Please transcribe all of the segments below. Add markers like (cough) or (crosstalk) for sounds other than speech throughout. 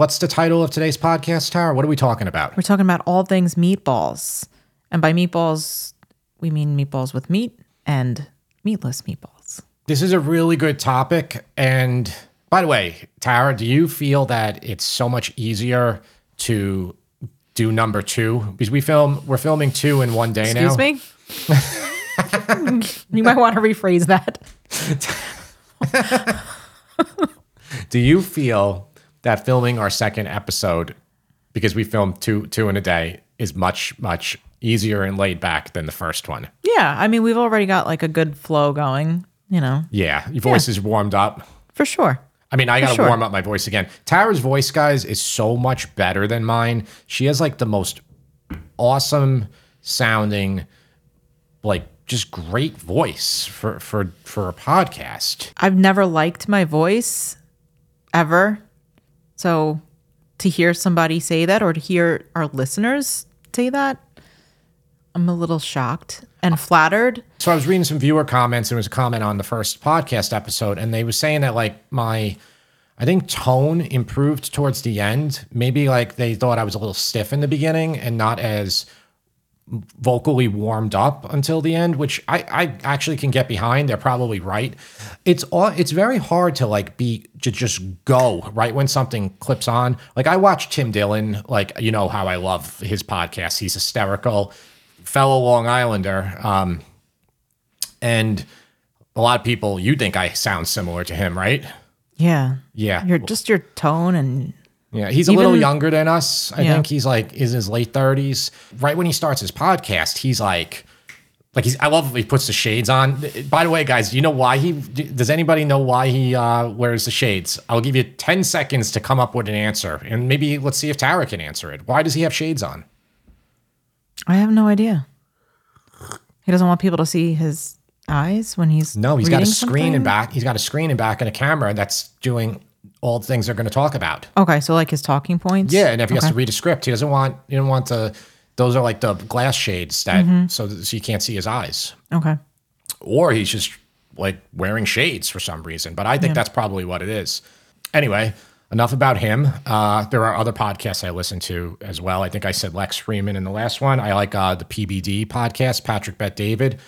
what's the title of today's podcast, Tara? What are we talking about? We're talking about all things meatballs. And by meatballs, we mean meatballs with meat and meatless meatballs. This is a really good topic. And by the way, Tara, do you feel that it's so much easier to do number two? Because we film, we're filming two in one day Excuse now. Excuse me? (laughs) you might want to rephrase that. (laughs) Do you feel that filming our second episode, because we filmed two two in a day, is much much easier and laid back than the first one? Yeah, I mean, we've already got like a good flow going, you know, Yeah, your voice is warmed up. for sure. I mean, I got to sure. warm up my voice again. Tara's voice, guys, is so much better than mine. She has like the most awesome sounding, like just great voice for for for a podcast. I've never liked my voice ever. So to hear somebody say that or to hear our listeners say that, I'm a little shocked and flattered. So I was reading some viewer comments. And there was a comment on the first podcast episode, and they were saying that like my, I think tone improved towards the end. Maybe like they thought I was a little stiff in the beginning and not as vocally warmed up until the end, which I, I actually can get behind. They're probably right. It's all it's very hard to like be to just go right when something clips on. Like I watch Tim Dillon, like you know how I love his podcast. He's hysterical, fellow Long Islander. Um, and a lot of people you think I sound similar to him, right? Yeah. Yeah. You're just your tone and Yeah, he's a little younger than us. I Yeah. think he's like is in his late thirties. Right when he starts his podcast, he's like, like he's. I love he puts the shades on. By the way, guys, you know why he? Does anybody know why he uh, wears the shades? I'll give you ten seconds to come up with an answer, and maybe let's see if Tara can answer it. Why does he have shades on? I have no idea. He doesn't want people to see his eyes when he's No, he's got a screen in back. He's got a screen in back and a camera that's doing all the things they're going to talk about. Okay, so like his talking points. Yeah, and if he has to read a script, he doesn't want. He don't want the. Those are like the glass shades that Mm-hmm. so, that, so you can't see his eyes. Okay. or he's just like wearing shades for some reason. But I think that's probably what it is. Anyway, enough about him. Uh, there are other podcasts I listen to as well. I think I said Lex Fridman in the last one. I like uh, the PBD podcast, Patrick Bet David.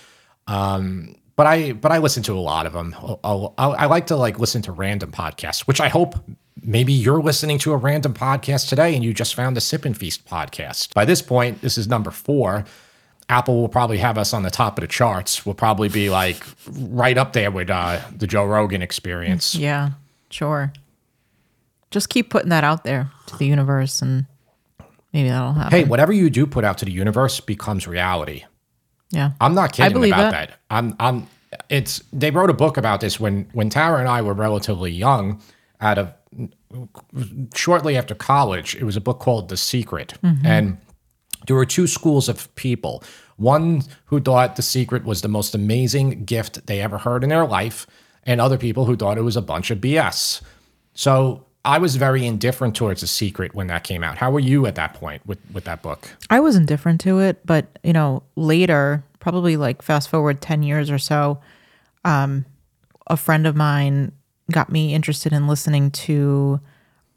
Um, but I but I listen to a lot of them. I'll, I'll, I like to like listen to random podcasts, which I hope maybe you're listening to a random podcast today and you just found the Sip and Feast podcast. By this point, this is number four. Apple will probably have us on the top of the charts. We'll probably be like right up there with uh, the Joe Rogan experience. Yeah, sure. Just keep putting that out there to the universe and maybe that'll happen. Hey, whatever you do put out to the universe becomes reality. Yeah. I'm not kidding about that. that. I'm I'm it's they wrote a book about this when when Tara and I were relatively young out of shortly after college. It was a book called The Secret. Mm-hmm. And there were two schools of people. One who thought The Secret was the most amazing gift they ever heard in their life, and other people who thought it was a bunch of BS. So I was very indifferent towards The Secret when that came out. How were you at that point with, with that book? I was indifferent to it, but you know, later, probably like fast forward 10 years or so, um, a friend of mine got me interested in listening to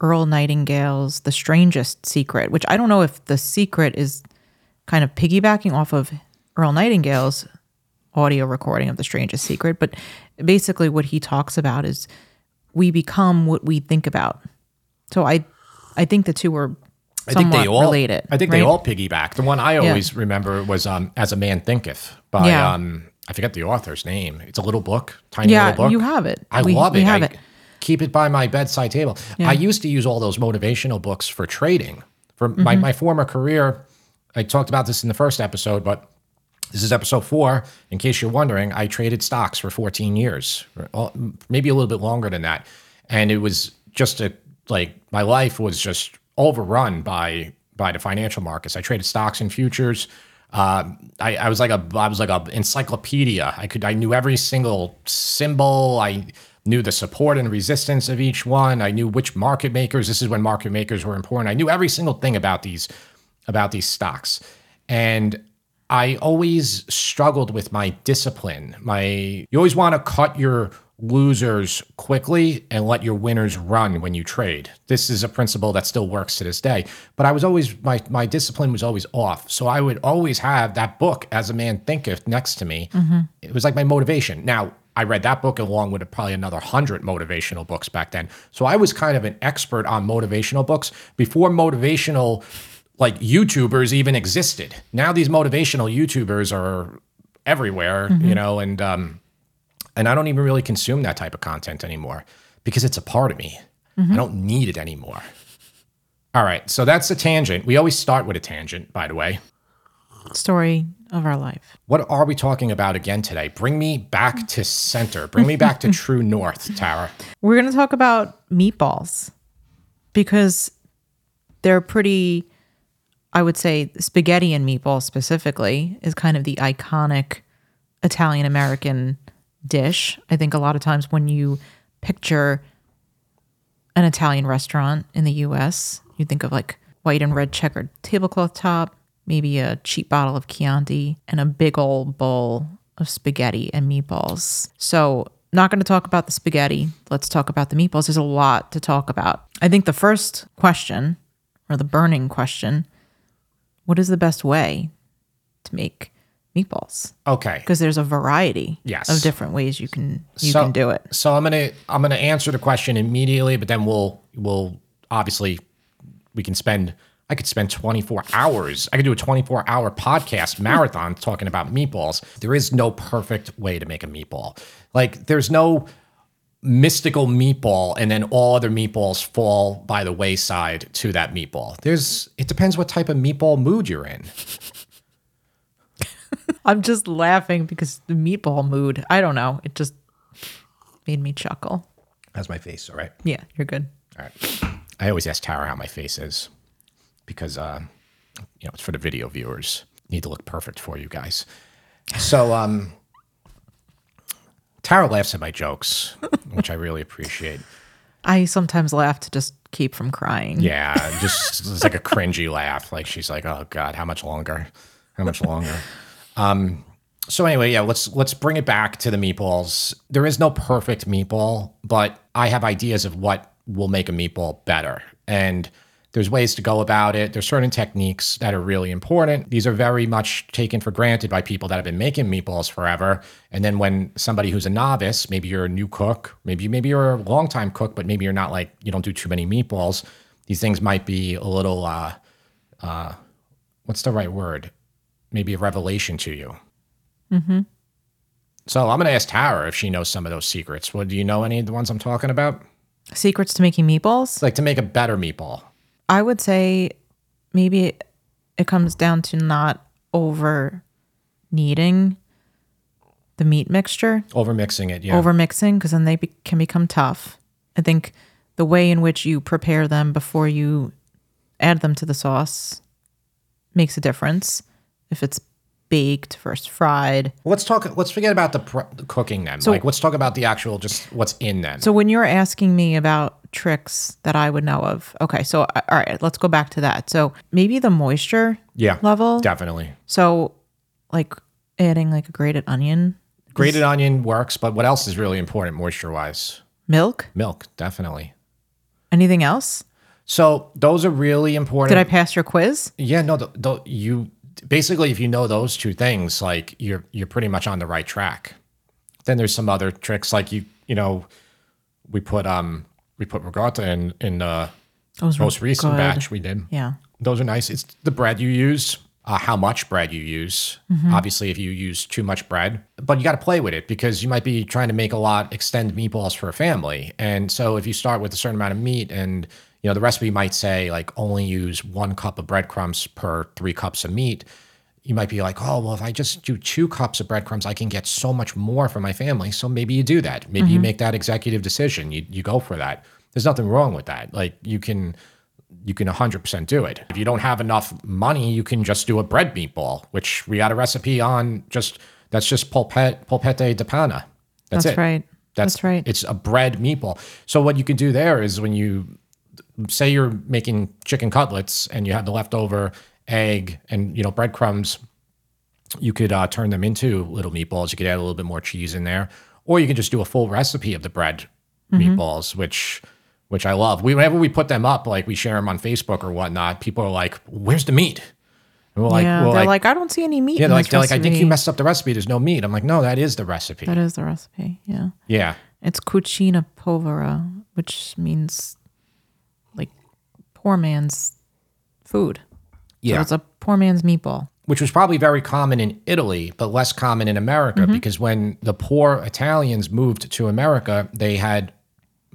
Earl Nightingale's The Strangest Secret, which I don't know if The Secret is kind of piggybacking off of Earl Nightingale's audio recording of The Strangest Secret, but basically what he talks about is we become what we think about. So I I think the two were I think they all related. I think they all piggyback. The one I always remember was um, "As a Man Thinketh" by Yeah. um, I forget the author's name. It's a little book, tiny Yeah, little book. you have it. I We- love it. have I it. keep it by my bedside table. I used to use all those motivational books for trading. For my, Mm-hmm. my former career, I talked about this in the first episode, but this is episode four. In case you're wondering, I traded stocks for 14 years, maybe a little bit longer than that. And it was just a like my life was just overrun by by the financial markets. I traded stocks and futures. Uh, I, I was like a I was like a encyclopedia. I could I knew every single symbol. I knew the support and resistance of each one. I knew which market makers. This is when market makers were important. I knew every single thing about these about these stocks. And I always struggled with my discipline. My you always want to cut your losers quickly and let your winners run when you trade. This is a principle that still works to this day. But I was always my my discipline was always off. So I would always have that book as a man thinketh next to me. Mm-hmm. It was like my motivation. Now I read that book along with probably another hundred motivational books back then. So I was kind of an expert on motivational books before motivational like YouTubers even existed. Now these motivational YouTubers are everywhere, you know, and um and I don't even really consume that type of content anymore because it's a part of me. I don't need it anymore. All right, so that's a tangent. We always start with a tangent, by the way. Story of our life. What are we talking about again today? Bring me back to center. Bring me back to (laughs) true north, Tara. We're going to talk about meatballs because they're pretty, I would say, spaghetti and meatballs specifically is kind of the iconic Italian American dish. I think a lot of times when you picture an Italian restaurant in the US, you think of like white and red checkered tablecloth top, maybe a cheap bottle of Chianti, and a big old bowl of spaghetti and meatballs. So, not going to talk about the spaghetti. Let's talk about the meatballs. There's a lot to talk about. I think the first question, or the burning question, what is the best way to make meatballs? Okay. Because there's a variety Yes. of different ways you can you So- can do it. So I'm gonna I'm gonna answer the question immediately, but then we'll we'll obviously we can spend I could spend 24 hours. I could do a 24 hour podcast hmm. marathon talking about meatballs. There is no perfect way to make a meatball. Like there's no mystical meatball and then all other meatballs fall by the wayside to that meatball. There's it depends what type of meatball mood you're in. (laughs) I'm just laughing because the meatball mood. I don't know. It just made me chuckle. How's my face? All right. Yeah, you're good. All right. I always ask Tara how my face is because, uh, you know, it's for the video viewers. Need to look perfect for you guys. So, um, Tara laughs at my jokes, which I really appreciate. I sometimes laugh to just keep from crying. Yeah, just it's like a cringy laugh. Like she's like, "Oh God, how much longer? How much longer?" um. So anyway, yeah, let's let's bring it back to the meatballs. There is no perfect meatball, but I have ideas of what will make a meatball better, and there's ways to go about it. There's certain techniques that are really important. These are very much taken for granted by people that have been making meatballs forever. And then when somebody who's a novice, maybe you're a new cook, maybe maybe you're a longtime cook, but maybe you're not like you don't do too many meatballs. These things might be a little uh, uh, what's the right word? Maybe a revelation to you. Mm-hmm. So I'm going to ask Tara if she knows some of those secrets. Well, do you know any of the ones I'm talking about? Secrets to making meatballs? Like to make a better meatball. I would say maybe it, comes down to not over kneading the meat mixture, Over mixing it, yeah. over mixing, because then they be, can become tough. I think the way in which you prepare them before you add them to the sauce makes a difference. If it's baked versus fried. Well, let's talk. Let's forget about the, pr- the cooking then. like, let's talk about the actual, just what's in them. So when you're asking me about tricks that I would know of, okay, so uh, all right, let's go back to that. So maybe the moisture yeah, level. definitely. So like adding like a grated onion, Grated onion works, but what else is really important moisture wise? milk, Milk, definitely. anything else? So those are really important. Did I pass your quiz? Yeah, no, the, the, you basically if you know those two things, like you're you're pretty much on the right track. Then there's some other tricks, like you you know, we put um we put ricotta in in the Those most recent good. batch we did. Yeah. Those are nice. It's the bread you use, uh, how much bread you use. Mm-hmm. Obviously, if you use too much bread, but you got to play with it because you might be trying to make a lot, extend meatballs for a family. And so, if you start with a certain amount of meat, and you know the recipe might say like only use one cup of breadcrumbs per three cups of meat. You might be like, oh, well, if I just do two cups of breadcrumbs, I can get so much more for my family. So maybe you do that. Maybe you mm-hmm. make that executive decision. You, you go for that. There's nothing wrong with that. Like you can, you can 100% do it. If you don't have enough money, you can just do a bread meatball, which we got a recipe on just that's just polpette polpette di pane. That's, That's it. right. That's right. It's a bread meatball. So what you can do there is when you say you're making chicken cutlets and you have the leftover egg and you know breadcrumbs, you could uh, turn them into little meatballs. You could add a little bit more cheese in there, or you can just do a full recipe of the bread meatballs, which which I love. We, whenever we put them up, like we share them on Facebook or whatnot, people are like, "Where's the meat?" And we're like, yeah, we're they're like, like, I don't see any meat. yeah, they're like, they're like, I think you messed up the recipe. There's no meat. I'm like, no, that is the recipe. That is the recipe. Yeah, yeah. it's cucina povera, which means like poor man's food. Yeah. so it's a poor man's meatball. which was probably very common in Italy, but less common in America Mm-hmm. because when the poor Italians moved to America, they had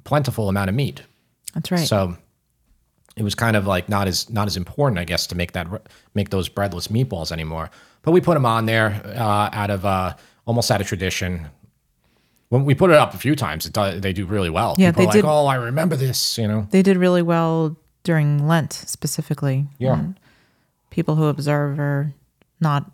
plentiful amount of meat. That's right. So it was kind of like not as not as important, I guess, to make that make those breadless meatballs anymore. But we put them on there uh, out of uh, almost out of tradition. When we put it up a few times, it do, they do really well. Yeah, People they are did- like, oh, I remember this. You know, they did really well during Lent specifically. Yeah. People who observe are not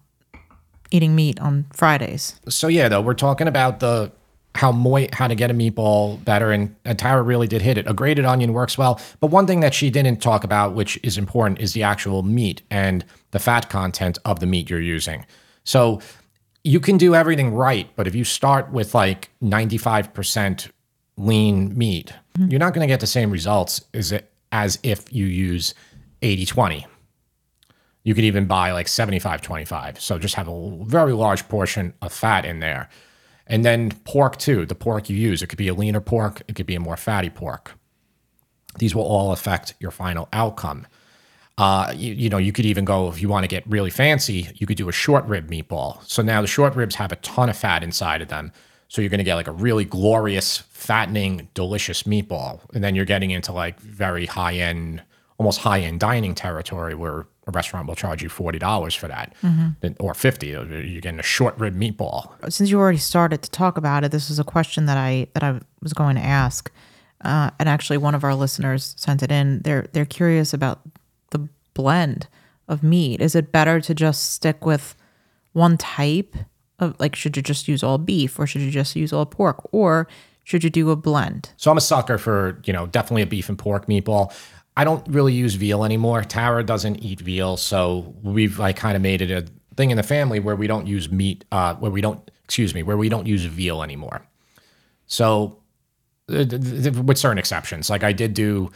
eating meat on Fridays. so yeah, though we're talking about the how moi how to get a meatball better, and, and Tara really did hit it. A grated onion works well, but one thing that she didn't talk about, which is important, is the actual meat and the fat content of the meat you're using. So you can do everything right, but if you start with like 95% lean meat, mm-hmm. you're not going to get the same results as it as if you use 80-20. You could even buy like 75 25. So just have a very large portion of fat in there. And then pork too, the pork you use, it could be a leaner pork, it could be a more fatty pork. These will all affect your final outcome. Uh, you, you know, you could even go if you want to get really fancy, you could do a short rib meatball. So now the short ribs have a ton of fat inside of them. So you're going to get like a really glorious, fattening, delicious meatball. And then you're getting into like very high end, almost high end dining territory where a restaurant will charge you $40 for that Then- or 50 You're getting a short rib meatball. Since you already started to talk about it, this is a question that I that I was going to ask. Uh, and actually, one of our listeners sent it in. They're they're curious about the blend of meat. Is it better to just stick with one type of like? Should you just use all beef, or should you just use all pork, or should you do a blend? So I'm a sucker for, you know, definitely a beef and pork meatball. I don't really use veal anymore. Tara doesn't eat veal, so we've like kind of made it a thing in the family where we don't use meat, uh, where we don't, excuse me, where we don't use veal anymore. So uh, th- th- with certain exceptions, like I did do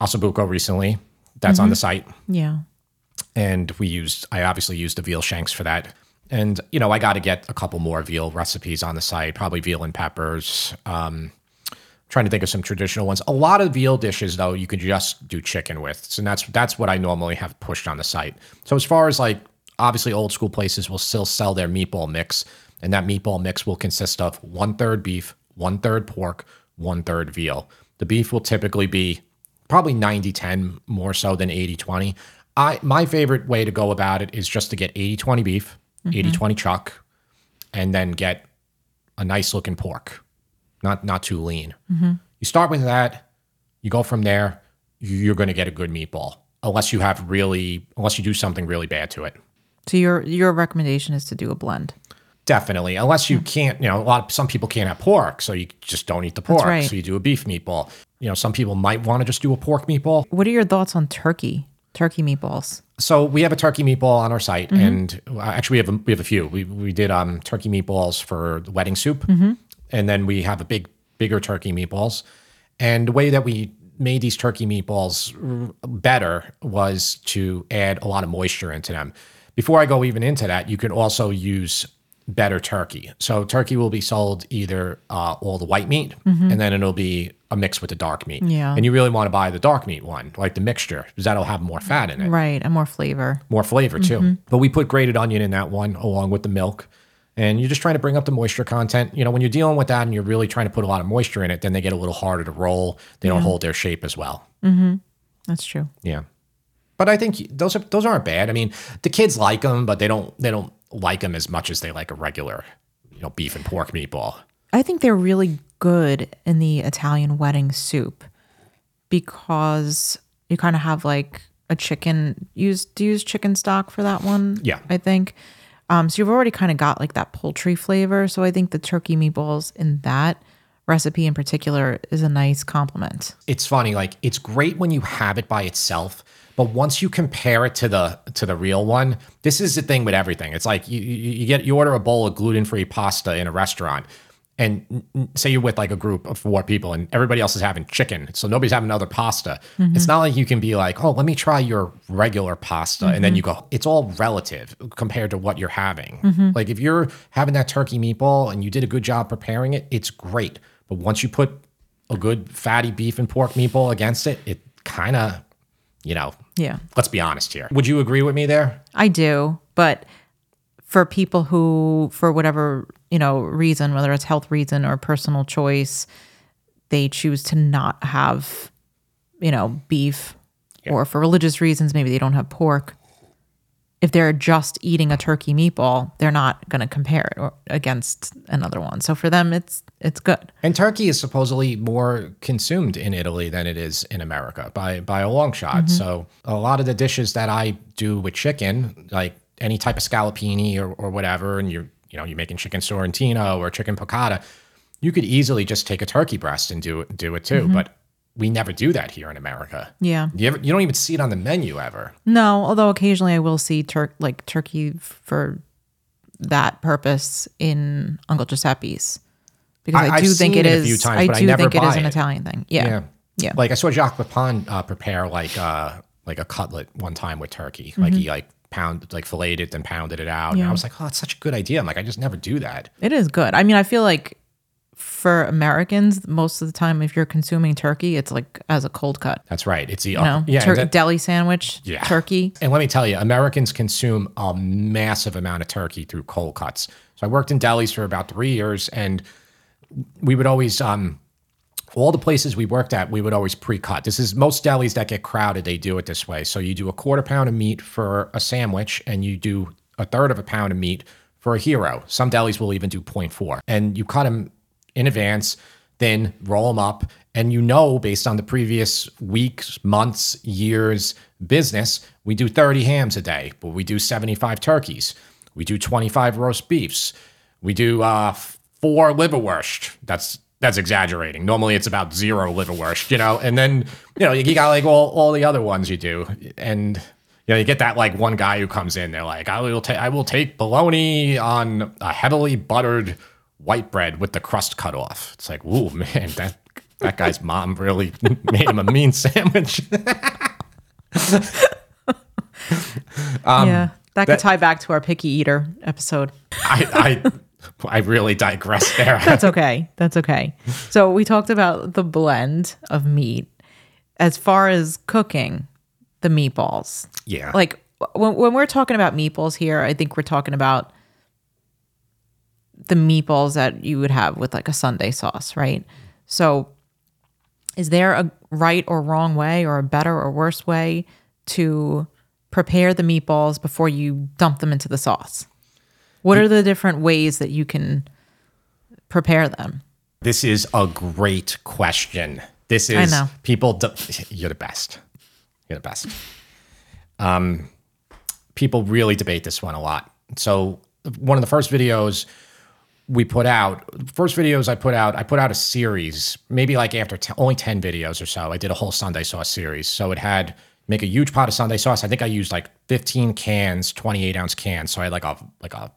ossobuco recently. That's on the site Yeah, and we used i obviously used the veal shanks for that and you know i got to get a couple more veal recipes on the site probably veal and peppers um trying to think of some traditional ones. A lot of veal dishes though you could just do chicken with. So that's that's what i normally have pushed on the site. So as far as like obviously old school places will still sell their meatball mix and that meatball mix will consist of one third beef one third pork one third veal. The beef will typically be probably 90 10 more so than 80 20 i my favorite way to go about it is just to get 80 20 beef mm-hmm. 80 20 chuck and then get a nice looking pork not not too lean you start with that you go from there you're going to get a good meatball unless you have really unless you do something really bad to it so your your recommendation is to do a blend. Definitely, unless you can't, you know, a lot of some people can't have pork, so you just don't eat the pork. right. So you do a beef meatball. You know, some people might want to just do a pork meatball. What are your thoughts on turkey? Turkey meatballs. So we have a turkey meatball on our site, and uh, actually we have a, we have a few. We we did um turkey meatballs for the wedding soup, and then we have a big bigger turkey meatballs. And the way that we made these turkey meatballs r- better was to add a lot of moisture into them. Before I go even into that, you can also use better turkey. So turkey will be sold either uh, all the white meat, and then it'll be a mix with the dark meat. Yeah. And you really want to buy the dark meat one, like the mixture, because that'll have more fat in it Right, and more flavor. more flavor too. But we put grated onion in that one along with the milk. And you're just trying to bring up the moisture content. You know, when you're dealing with that and you're really trying to put a lot of moisture in it, then they get a little harder to roll. They don't hold their shape as well. Mm-hmm. That's true. Yeah. But I think those are those aren't bad. I mean, the kids like them, but they don't they don't like them as much as they like a regular, you know, beef and pork meatball. I think they're really good in the Italian wedding soup because you kind of have like a chicken. Use do you use chicken stock for that one? Yeah. I think. Um, so you've already kind of got like that poultry flavor. So I think the turkey meatballs in that recipe in particular is a nice compliment. it's funny like it's great when you have it by itself but once you compare it to the to the real one this is the thing with everything it's like you, you, get you order a bowl of gluten-free pasta in a restaurant and say you're with like a group of four people and everybody else is having chicken, so nobody's having another pasta. Mm-hmm. It's not like you can be like, oh, let me try your regular pasta, and then mm-hmm. you go. It's all relative compared to what you're having. Mm-hmm. Like if you're having that turkey meatball and you did a good job preparing it, it's great. But once you put a good fatty beef and pork meatball against it, it kind of, you know, Yeah. let's be honest here. Would you agree with me there? I do, but for people who, for whatever you know reason, whether it's health reason or personal choice, they choose to not have, you know, beef, or for religious reasons, maybe they don't have pork. If they're just eating a turkey meatball, they're not going to compare it or, against another one. So for them, it's it's good. And turkey is supposedly more consumed in Italy than it is in America by by a long shot. Mm-hmm. So a lot of the dishes that I do with chicken, like any type of scallopini or, or whatever, and you're you know you're making chicken sorrentino or chicken piccata, you could easily just take a turkey breast and do it do it too. But we never do that here in America. Yeah. You ever, you don't even see it on the menu ever. No, although occasionally I will see tur- like turkey for that purpose in Uncle Giuseppe's because I, I- I've do think seen it it few times, I I do never think it is an it. Italian thing. Yeah, Yeah. yeah. Like I saw Jacques Pepin uh, prepare like uh like a cutlet one time with turkey. Like he like pounded like filleted it and pounded it out. And Mm-hmm. I was like, oh, that's such a good idea. I'm like, I just never do that. it is good. I mean, I feel like for Americans, most of the time, if you're consuming turkey, it's like as a cold cut. That's right. It's the You know, yeah. Tur- that- deli sandwich, Yeah. turkey. and let me tell you, Americans consume a massive amount of turkey through cold cuts. So I worked in delis for about three years, and we would always um all the places we worked at, we would always pre-cut. This is most delis that get crowded, they do it this way. So you do a quarter pound of meat for a sandwich, and you do a third of a pound of meat for a hero. Some delis will even do 0.4. And you cut them in advance, then roll them up, and you know based on the previous weeks, months, years business, we do 30 hams a day, but we do 75 turkeys. We do 25 roast beefs. We do uh, four liverwurst. That's that's exaggerating. Normally it's about zero liverwurst, you know. And then you know you got like all, all the other ones you do, and you know you get that like one guy who comes in. They're like, I will take I will take bologna on a heavily buttered white bread with the crust cut off. It's like, ooh man, that that guy's mom really (laughs) made him a mean sandwich. (laughs) Um, yeah, that could that- tie back to our picky eater episode. I I I really digress there. (laughs) That's okay. That's okay. So we talked about the blend of meat. As far as cooking the meatballs, yeah. like when, when we're talking about meatballs here, I think we're talking about the meatballs that you would have with like a Sunday sauce, right? So is there a right or wrong way or a better or worse way to prepare the meatballs before you dump them into the sauce? What are the different ways that you can prepare them? This is a great question. This is know. people. Do, (laughs) you're the best. You're the best. Um, people really debate this one a lot. So one of the first videos we put out, first videos I put out, I put out a series, maybe like after t- only ten videos or so. I did a whole Sunday sauce series. So it had make a huge pot of Sunday sauce. I think I used like 15 cans, 28 ounce cans. So I had like a like a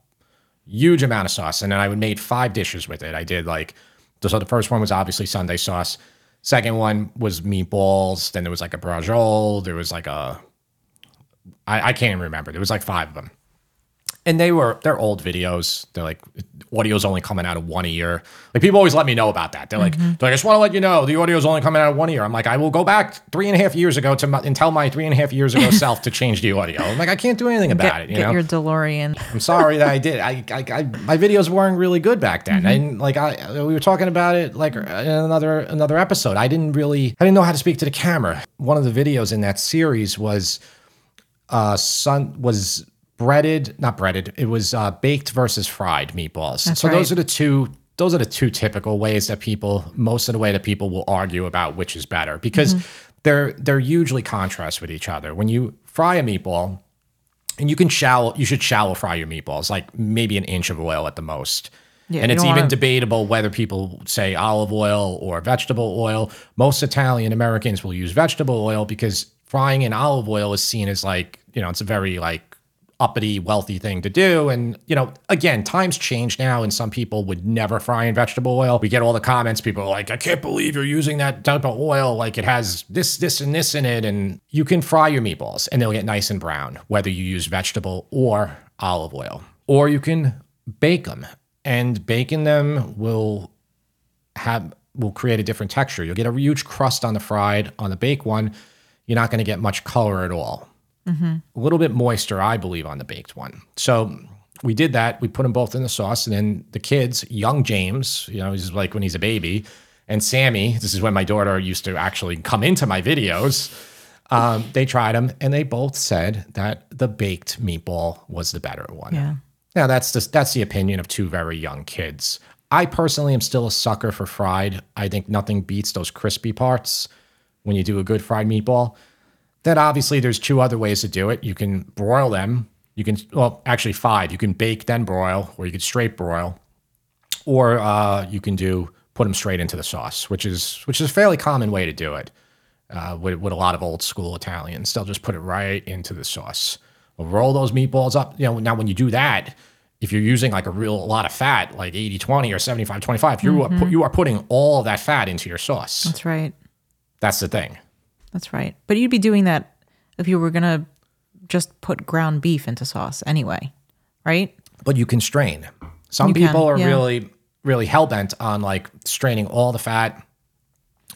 huge amount of sauce. And then I would made five dishes with it. I did like, so the first one was obviously Sunday sauce. Second one was meatballs. Then there was like a braciole. There was like a, I, I can't even remember. There was like five of them. And they were, they're old videos. They're like, audio's only coming out of one ear. Like people always let me know about that. They're like, they're like, I just want to let you know the audio's only coming out of one ear. I'm like, I will go back three and a half years ago to my, and tell my three and a half years ago (laughs) self to change the audio. I'm like, I can't do anything about Get, it. You get know? your DeLorean. I'm sorry that I did. I, I, I my videos weren't really good back then. And like I, we were talking about it like in another another episode. I didn't really, I didn't know how to speak to the camera. One of the videos in that series was, uh, sun was breaded, not breaded. It was uh, baked versus fried meatballs. so those are the two. Those are the two typical ways that people, most of the way that people will argue about which is better because they're they're usually contrast with each other. When you fry a meatball, and you can shallow you should shallow fry your meatballs like maybe an inch of oil at the most Yeah, and it's even wanna- debatable whether people say olive oil or vegetable oil most italian americans will use vegetable oil because frying in olive oil is seen as like you know it's a very like uppity, wealthy thing to do. And, you know, again, times change now, and some people would never fry in vegetable oil. We get all the comments, people are like, I can't believe you're using that type of oil. Like it has this, this, and this in it. And you can fry your meatballs and they'll get nice and brown, whether you use vegetable or olive oil. Or you can bake them, and baking them will have will create a different texture. You'll get a huge crust on the fried. On the baked one, you're not going to get much color at all. A little bit moister, I believe, on the baked one. So we did that. We put them both in the sauce, and then the kids, young James, you know, he's like when he's a baby, and Sammy. This is when my daughter used to actually come into my videos. Um, they tried them, and they both said that the baked meatball was the better one. Yeah. Now that's just that's the opinion of two very young kids. I personally am still a sucker for fried. I think nothing beats those crispy parts when you do a good fried meatball. Then obviously there's two other ways to do it. You can broil them. You can well actually five. You can bake then broil, or you can straight broil, or uh, you can do put them straight into the sauce, which is which is a fairly common way to do it. Uh, with, with a lot of old school Italians, they'll just put it right into the sauce. We'll roll those meatballs up. You know, now when you do that, if you're using like a real a lot of fat, like 80 20 or 75 25, you, are, pu- you are putting all that fat into your sauce. That's right. That's the thing. That's right. But you'd be doing that if you were going to just put ground beef into sauce anyway, right? But you can strain. Some You can, people are yeah. really, really hell bent on like straining all the fat.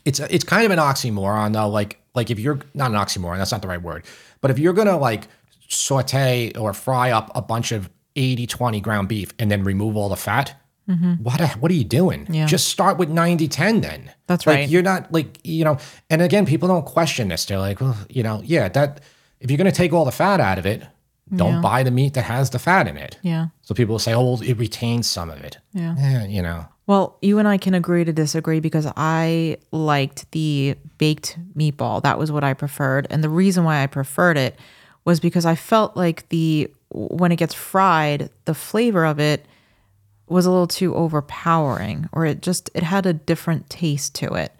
It's a, it's kind of an oxymoron though. Like like if you're not an oxymoron, that's not the right word. But if you're gonna like saute or fry up a bunch of 80, 20 ground beef and then remove all the fat, what what are you doing? Mm-hmm. Yeah. Just start with 90, 10 then. That's Like, right. You're not like, you know, and again, people don't question this. They're like, well, you know, yeah, that if you're gonna take all the fat out of it, don't Yeah. buy the meat that has the fat in it. Yeah. So people will say, oh, well, it retains some of it. Yeah. Yeah, you know. Well, you and I can agree to disagree because I liked the baked meatball. That was what I preferred. And the reason why I preferred it was because I felt like the when it gets fried, the flavor of it was a little too overpowering or it just it had a different taste to it.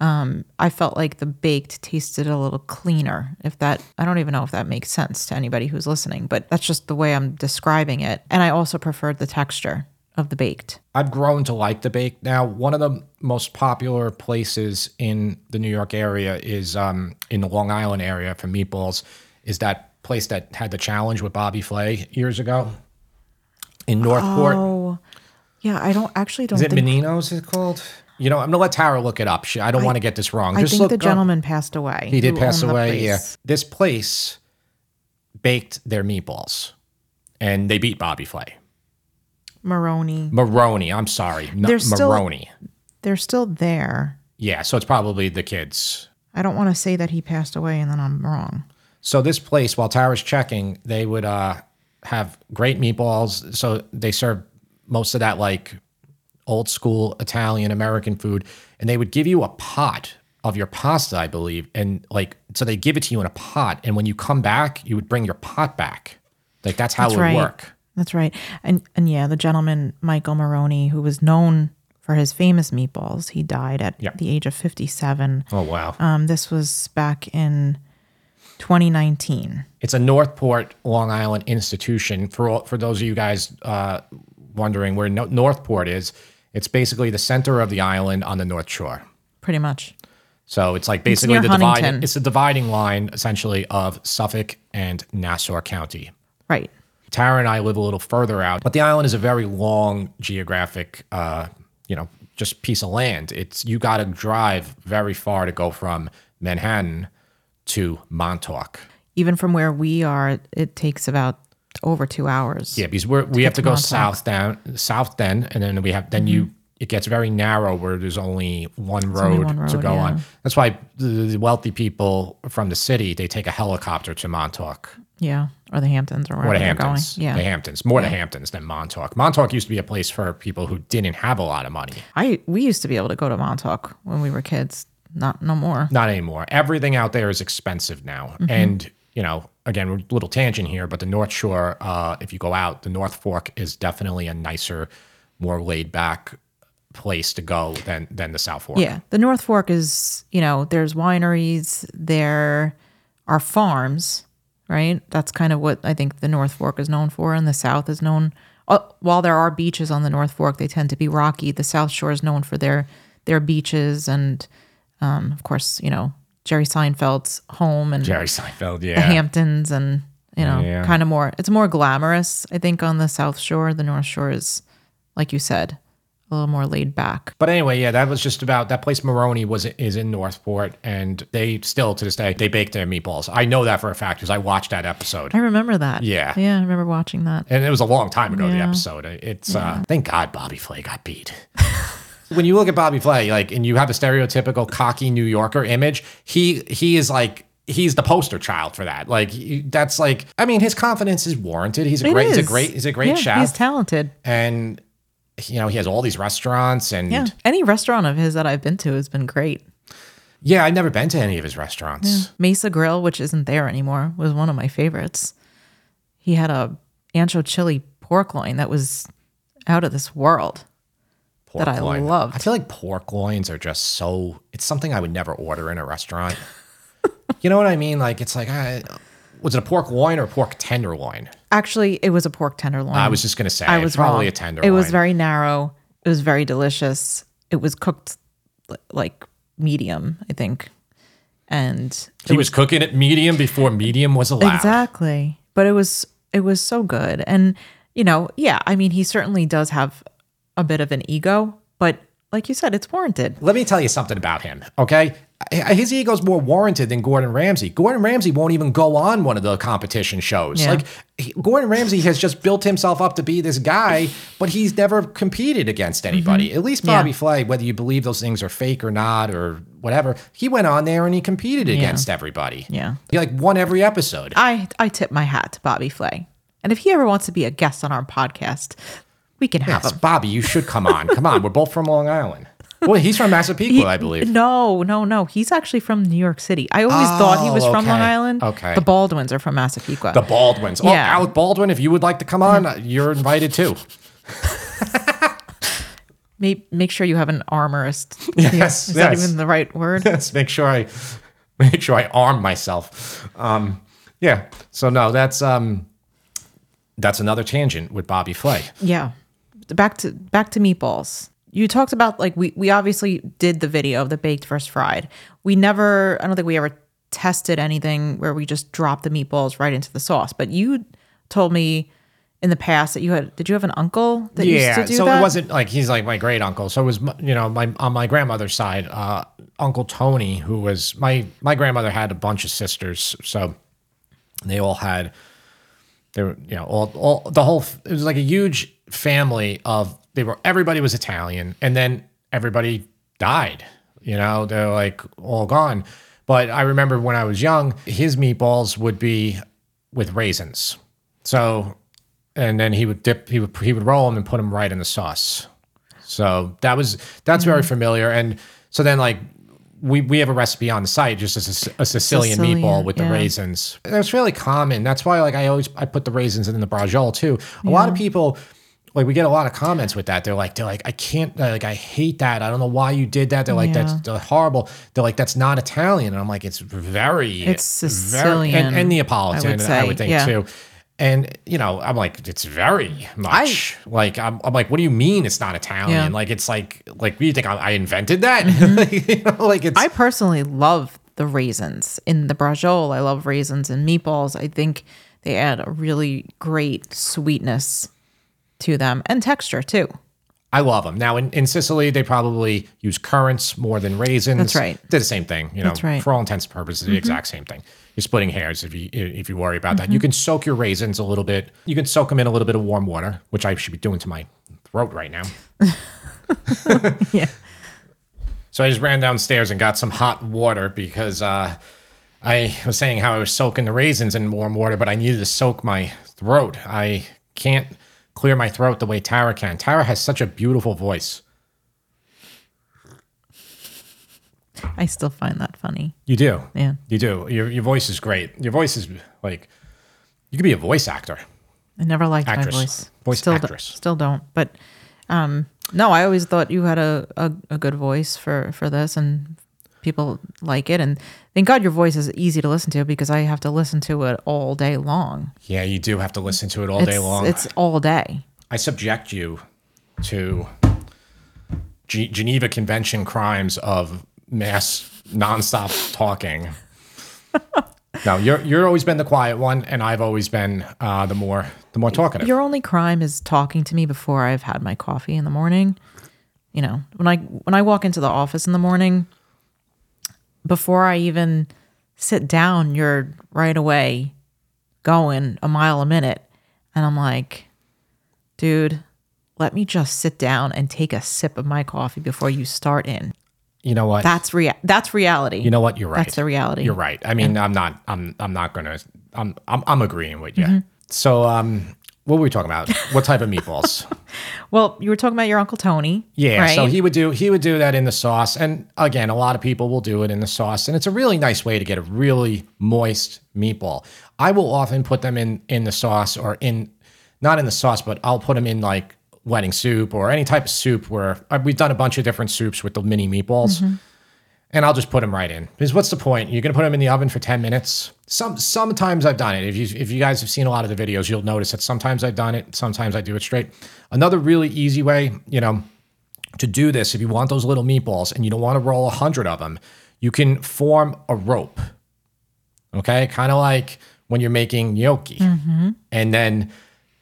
Um, I felt like the baked tasted a little cleaner. If that, I don't even know if that makes sense to anybody who's listening, but that's just the way I'm describing it. And I also preferred the texture of the baked. I've grown to like the bake now. One of the most popular places in the New York area is um, in the Long Island area for meatballs. Is that place that had the challenge with Bobby Flay years ago in Northport? Oh, yeah. I don't actually don't is it think. Menino's? Is it called? You know, I'm gonna let Tara look it up. She, I don't want to get this wrong. I Just think the up- gentleman passed away. He did pass away. Yeah. This place baked their meatballs, and they beat Bobby Flay. Maroni. Maroni. I'm sorry, not They're still- Maroni. They're still there. Yeah, so it's probably the kids. I don't want to say that he passed away and then I'm wrong. So this place, while Tara's checking, they would uh, have great meatballs. So they serve most of that like old school Italian American food, and they would give you a pot of your pasta, I believe, and like so they give it to you in a pot, and when you come back, you would bring your pot back. Like that's how That's it would right. work. That's right. And and yeah, the gentleman Michael Maroni, who was known for his famous meatballs, he died at Yep. the age of 57. Oh wow! Um, this was back in 2019. It's a Northport, Long Island institution. For all, for those of you guys uh, wondering where no- Northport is, it's basically the center of the island on the North Shore. Pretty much. So it's like basically near the dividing. It's the dividing line essentially of Suffolk and Nassau County. Right. Tara and I live a little further out, but the island is a very long geographic, uh, you know, just piece of land. It's you got to drive very far to go from Manhattan to Montauk. Even from where we are, it takes about over two hours. Yeah, because we're, we have to to go Montauk. south down, south then, and then we have then you. Mm-hmm. It gets very narrow where there's only one road, only one to go yeah. on. That's why the, the wealthy people from the city they take a helicopter to Montauk Yeah. Or the Hamptons or or the they're going. Hamptons. Yeah. the Hamptons, more the Hamptons than Montauk. Montauk used to be a place for people who didn't have a lot of money. I we used to be able to go to Montauk when we were kids. Not no more. Not anymore. Everything out there is expensive now. Mm-hmm. And, you know, again, we're a little tangent here, but the North Shore, uh, if you go out, the North Fork is definitely a nicer, more laid back place to go than than the South Fork. Yeah. The North Fork is, you know, there's wineries, there are farms, right? That's kind of what I think the North Fork is known for, and the South is known. Uh, while there are beaches on the North Fork, they tend to be rocky. The South Shore is known for their their beaches, and um, of course, you know Jerry Seinfeld's home and Jerry Seinfeld, yeah, the yeah. Hamptons, and you know, Yeah. kind of more. It's more glamorous, I think, on the South Shore. The North Shore is, like you said, a little more laid back. But anyway, yeah, that was just about that place. Maroni was is in Northport, and they still to this day they bake their meatballs. I know that for a fact because I watched that episode, I remember that. Yeah. yeah, I remember watching that. and it was a long time ago. The episode. It's uh, thank God Bobby Flay got beat. (laughs) when you look at Bobby Flay, like, and you have a stereotypical cocky New Yorker image, he he is like. He's the poster child for that. Like that's like, I mean, his confidence is warranted. He's a It great, he's a great, he's a great yeah, chef, He's talented. and you know he has all these restaurants, and Yeah, any restaurant of his that I've been to has been great. yeah, I've never been to any of his restaurants. Mesa Grill, which isn't there anymore, was one of my favorites. He had a ancho chili pork loin that was out of this world. Pork that I loin. loved. I feel like pork loins are just so. It's something I would never order in a restaurant. (laughs) you know what I mean? Like it's like, I, was it a pork loin or a pork tenderloin? Actually, it was a pork tenderloin. I was just gonna say I was probably wrong. a tenderloin. It was very narrow. It was very delicious. It was cooked li- like medium, I think. And He was cooking it medium before medium was allowed. Exactly. But it was it was so good. And you know, yeah, I mean he certainly does have a bit of an ego, but like you said, it's warranted. Let me tell you something about him, okay? His ego's more warranted than Gordon Ramsay. Gordon Ramsay won't even go on one of the competition shows. Yeah. Like he- Gordon Ramsay has just built himself up to be this guy, but he's never competed against mm-hmm. anybody. At least Bobby Yeah. Flay, whether you believe those things are fake or not or whatever, he went on there and he competed against everybody. Yeah. He like won every episode. I I tip my hat to Bobby Flay. And if he ever wants to be a guest on our podcast, we can have Yes, him. Bobby, you should come on. Come on, we're both from Long Island. Well, he's from Massapequa, I believe. No, no, no. He's actually from New York City. I always thought he was Oh, from Long. Island. Okay. The Baldwins are from Massapequa. The Baldwins. Oh, Yeah. Alec Baldwin, if you would like to come on, you're invited too. (laughs) make, make sure you have an armorist. Yes, Is that even the right word? Let's make sure I (laughs) make sure I arm myself. Um, yeah. So no, that's um, that's another tangent with Bobby Flay. Yeah. Back to back to meatballs. You talked about like we we obviously did the video of the baked versus fried. We never I don't think we ever tested anything where we just dropped the meatballs right into the sauce. But you told me in the past that you had did you have an uncle that Yeah. used to do So that? it wasn't like he's like my great uncle. So it was you know my on my grandmother's side, uh, Uncle Tony, who was my my grandmother had a bunch of sisters, so they all had they were you know all, all the whole it was like a huge family of they were everybody was Italian and then everybody died you know they're like all gone. But I remember when I was young his meatballs would be with raisins. So and then he would dip he would he would roll them and put them right in the sauce. So that was that's very mm-hmm. familiar. And so then like we, we have a recipe on the site just as a, a Sicilian, Sicilian, meatball with the raisins. And That's really common. That's why like I always I put the raisins in the braciole too. A lot of people like we get a lot of comments with that. They're like they're like I can't like I hate that. I don't know why you did that. They're like Yeah. that's uh, horrible. They're like that's not Italian. And I'm like it's very It's very- Sicilian, and, and Neapolitan. I would I would think yeah. too. And you know, I'm like, it's very much like I'm, I'm like, what do you mean it's not Italian? Yeah. Like it's like like what do you think I, I invented that? (laughs) you know, like it's I personally love the raisins in the braciole. I love raisins and meatballs. I think they add a really great sweetness to them and texture too. I love them. Now in, in Sicily, they probably use currants more than raisins. That's right. They're the same thing. You know, That's right. Mm-hmm. for all intents and purposes, the exact same thing. You're splitting hairs if you if you worry about that. You can soak your raisins a little bit. You can soak them in a little bit of warm water, which I should be doing to my throat right now. (laughs) Yeah. So I just ran downstairs and got some hot water because uh, I was saying how I was soaking the raisins in warm water, but I needed to soak my throat. I can't clear my throat the way Tara can. Tara has such a beautiful voice. I still find that funny. You do. Yeah. You do. Your, your voice is great. Your voice is like, you could be a voice actor. I never liked Actress. my voice. Voice still do- actress. still don't. But um no, I always thought you had a, a, a good voice for for this and people like it. And thank God your voice is easy to listen to because I have to listen to it all day long. Yeah, you do have to listen to it all It's, day long. it's all day. I subject you to G- Geneva Convention crimes of mass nonstop talking. (laughs) no, you're you're always been the quiet one, and I've always been uh, the more the more talkative. Your only crime is talking to me before I've had my coffee in the morning. You know, when I when I walk into the office in the morning, before I even sit down, you're right away going a mile a minute. And I'm like, dude, let me just sit down and take a sip of my coffee before you start in. you know what? That's rea- that's reality. you know what? You're right. That's the reality. You're right. I mean, I'm not. I'm. I'm not gonna. I'm. I'm. I'm agreeing with Mm-hmm. you. So, um, what were we talking about? What type of meatballs? (laughs) Well, you were talking about your uncle Tony. Yeah, right? so he would do he would do that in the sauce, and again, a lot of people will do it in the sauce, and it's a really nice way to get a really moist meatball. I will often put them in in the sauce or in not in the sauce, but I'll put them in like wedding soup or any type of soup where uh, we've done a bunch of different soups with the mini meatballs. And I'll just put them right in. Because what's the point? You're gonna put them in the oven for 10 minutes. Some sometimes I've done it. If you if you guys have seen a lot of the videos, you'll notice that sometimes I've done it, sometimes I do it straight. Another really easy way, you know, to do this, if you want those little meatballs and you don't want to roll a hundred of them, you can form a rope. Okay, kind of like when you're making gnocchi, mm-hmm. and then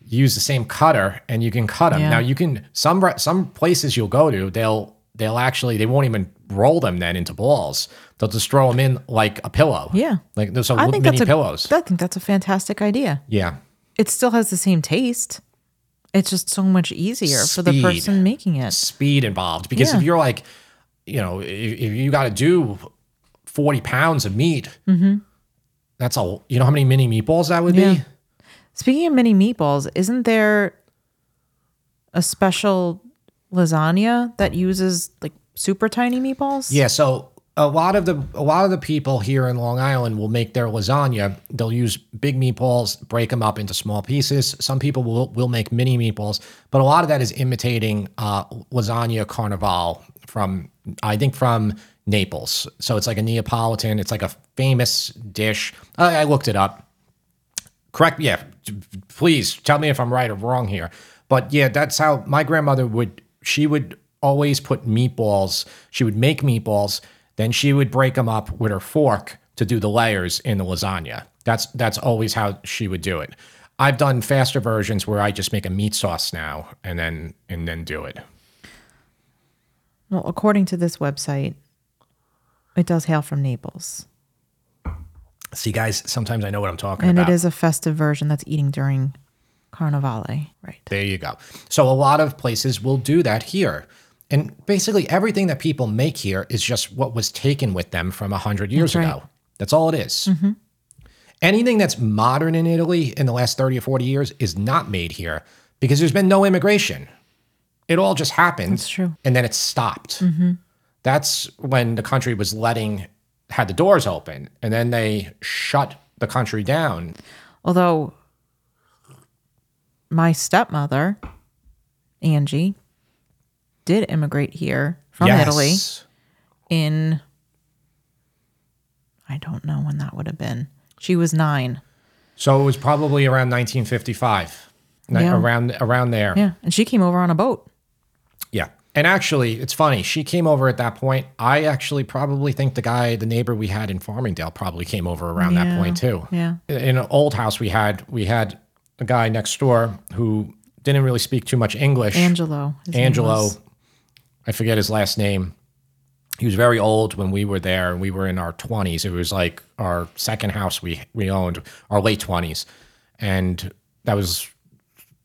use the same cutter and you can cut them. Yeah. Now you can some some places you'll go to, they'll they'll actually they won't even roll them then into balls. They'll just throw them in like a pillow. Yeah. like those are I think mini that's a, pillows. I think that's a fantastic idea. yeah, It still has the same taste. It's just so much easier for the Speed. person making it. speed involved because Yeah. if you're like, you know, if, if you got to do forty pounds of meat, that's a you know how many mini meatballs that would Mm-hmm. Yeah. be. Speaking of mini meatballs, isn't there a special lasagna that uses like super tiny meatballs? Yeah, so a lot of the a lot of the people here in Long Island will make their lasagna. They'll use big meatballs, break them up into small pieces. Some people will will make mini meatballs, but a lot of that is imitating uh, lasagna carnival from I think from Naples. So it's like a Neapolitan. It's like a famous dish. I, I looked it up. Correct? Yeah. Please tell me if I'm right or wrong here. But yeah, that's how my grandmother would. She would always put meatballs. She would make meatballs, then she would break them up with her fork to do the layers in the lasagna. That's that's always how she would do it. I've done faster versions where I just make a meat sauce now and then and then do it. Well, according to this website, it does hail from Naples. See, guys, sometimes I know what I'm talking And about. And it is a festive version that's eating during Carnivale. Right. There you go. So a lot of places will do that here. And basically everything that people make here is just what was taken with them from 100 years That's right. ago. That's all it is. Mm-hmm. Anything that's modern in Italy in the last 30 or 40 years is not made here because there's been no immigration. It all just happened. That's true. And then it stopped. Mm-hmm. That's when the country was letting, had the doors open, and then they shut the country down. Although my stepmother, Angie, did immigrate here from Italy in I don't know when that would have been. She was nine. So it was probably around 1955, Yeah. around around there. Yeah. And she came over on a boat. Yeah. And actually, it's funny. She came over at that point. I actually probably think the guy, the neighbor we had in Farmingdale, probably came over around that point too. Yeah. In an old house we had, we had a guy next door who didn't really speak too much English. Angelo. Angelo. I forget his last name. He was very old when we were there, and we were in our twenties. It was like our second house we we owned, our late twenties, and that was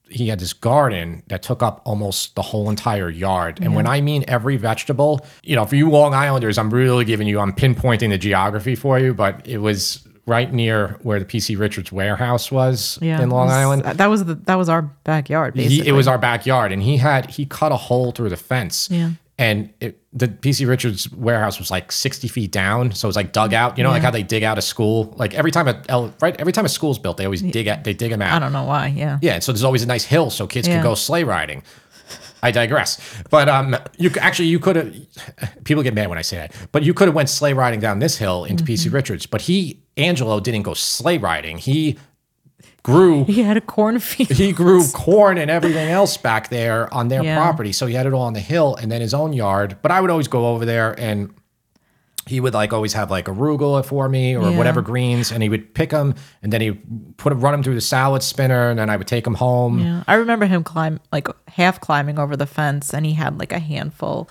he had this garden that took up almost the whole entire yard. And when I mean every vegetable, you know, for you Long Islanders, I'm really giving you, I'm pinpointing the geography for you, but it was right near where the PC Richards warehouse was Yeah. in Long was- Island. That was the that was our backyard, basically. He, it was our backyard, and he had he cut a hole through the fence. Yeah. And it, the PC Richards warehouse was like sixty feet down, so it was like dug out. You know, like how they dig out a school. Like every time a right every time a school's built, they always dig out, they dig them out. I don't know why. Yeah. Yeah, And so there's always a nice hill so kids can go sleigh riding. I digress. But um, you actually you could have. People get mad when I say that, but you could have went sleigh riding down this hill into PC mm-hmm. Richards. But he Angelo didn't go sleigh riding. He grew (laughs) He had a cornfield. he grew corn and everything else back there on their Yeah. property. So he had it all on the hill and then his own yard. But I would always go over there and he would like always have like arugula for me or Yeah. whatever greens, and he would pick them and then he put run them through the salad spinner, and then I would take them home. Yeah, I remember him climb like half climbing over the fence, and he had like a handful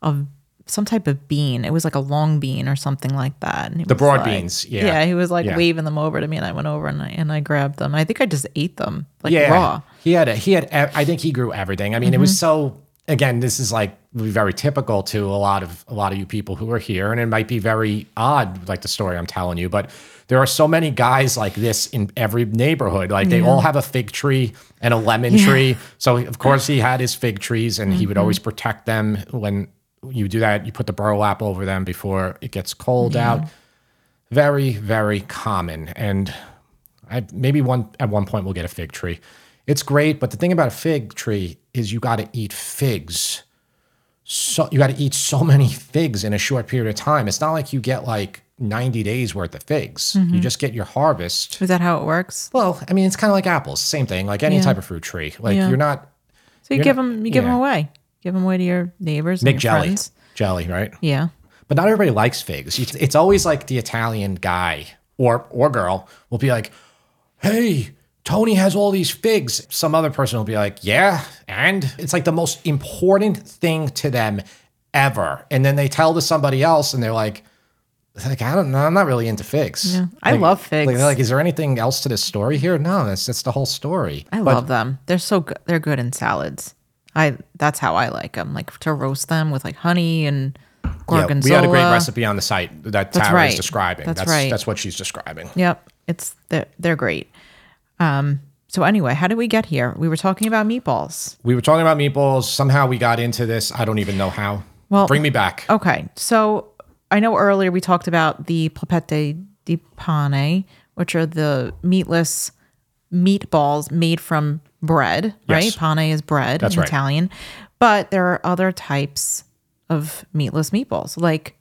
of some type of bean. It was like a long bean or something like that. And he The broad like- beans, yeah. yeah. He was like Yeah. waving them over to me, and I went over and I and I grabbed them. I think I just ate them like yeah, raw. he had a, he had. I think he grew everything. I mean, it Mm-hmm. was so. Again, this is like very typical to a lot of a lot of you people who are here, and it might be very odd, like the story I'm telling you, but there are so many guys like this in every neighborhood. Like they all have a fig tree and a lemon tree. So of course he had his fig trees, and he would always Mm-hmm. protect them when you do that. You put the burlap over them before it gets cold out. Very very common, and I maybe one at one point we'll get a fig tree. It's great, but the thing about a fig tree is you got to eat figs. So you got to eat so (laughs) many figs in a short period of time. It's not like you get like 90 days worth of figs. Mm-hmm. You just get your harvest. Is that how it works? Well, I mean, it's kind of like apples, same thing, like any Yeah. type of fruit tree. Like Yeah. you're not So you give not- them, you give them away, give them away to your neighbors, and make jelly, friends. jelly, right? Yeah, But not everybody likes figs. It's, always like the Italian guy or or girl will be like, "Hey, Tony has all these figs." Some other person will be like, "Yeah," and it's like the most important thing to them ever. And then they tell to somebody else, and they're like, "Like I don't know, I'm not really into figs." Yeah. I Like- love figs. Like, like, is there anything else to this story here? No, that's that's the whole story. I love them. They're so good. They're good in salads. I that's how I like them. Like to roast them with like honey and Yeah, gorgonzola. we had a great recipe on the site that That's Tara is describing. That's that's right. That's what she's describing. Yep, it's they're, they're great. Um. So anyway, how did we get here? We were talking about meatballs. We were talking about meatballs. Somehow we got into this. I don't even know how. Well- bring me back. Okay, so I know earlier we talked about the polpette di pane, which are the meatless meatballs made from bread, right? Yes. Pane is bread That's in right. Italian. But there are other types of meatless meatballs, like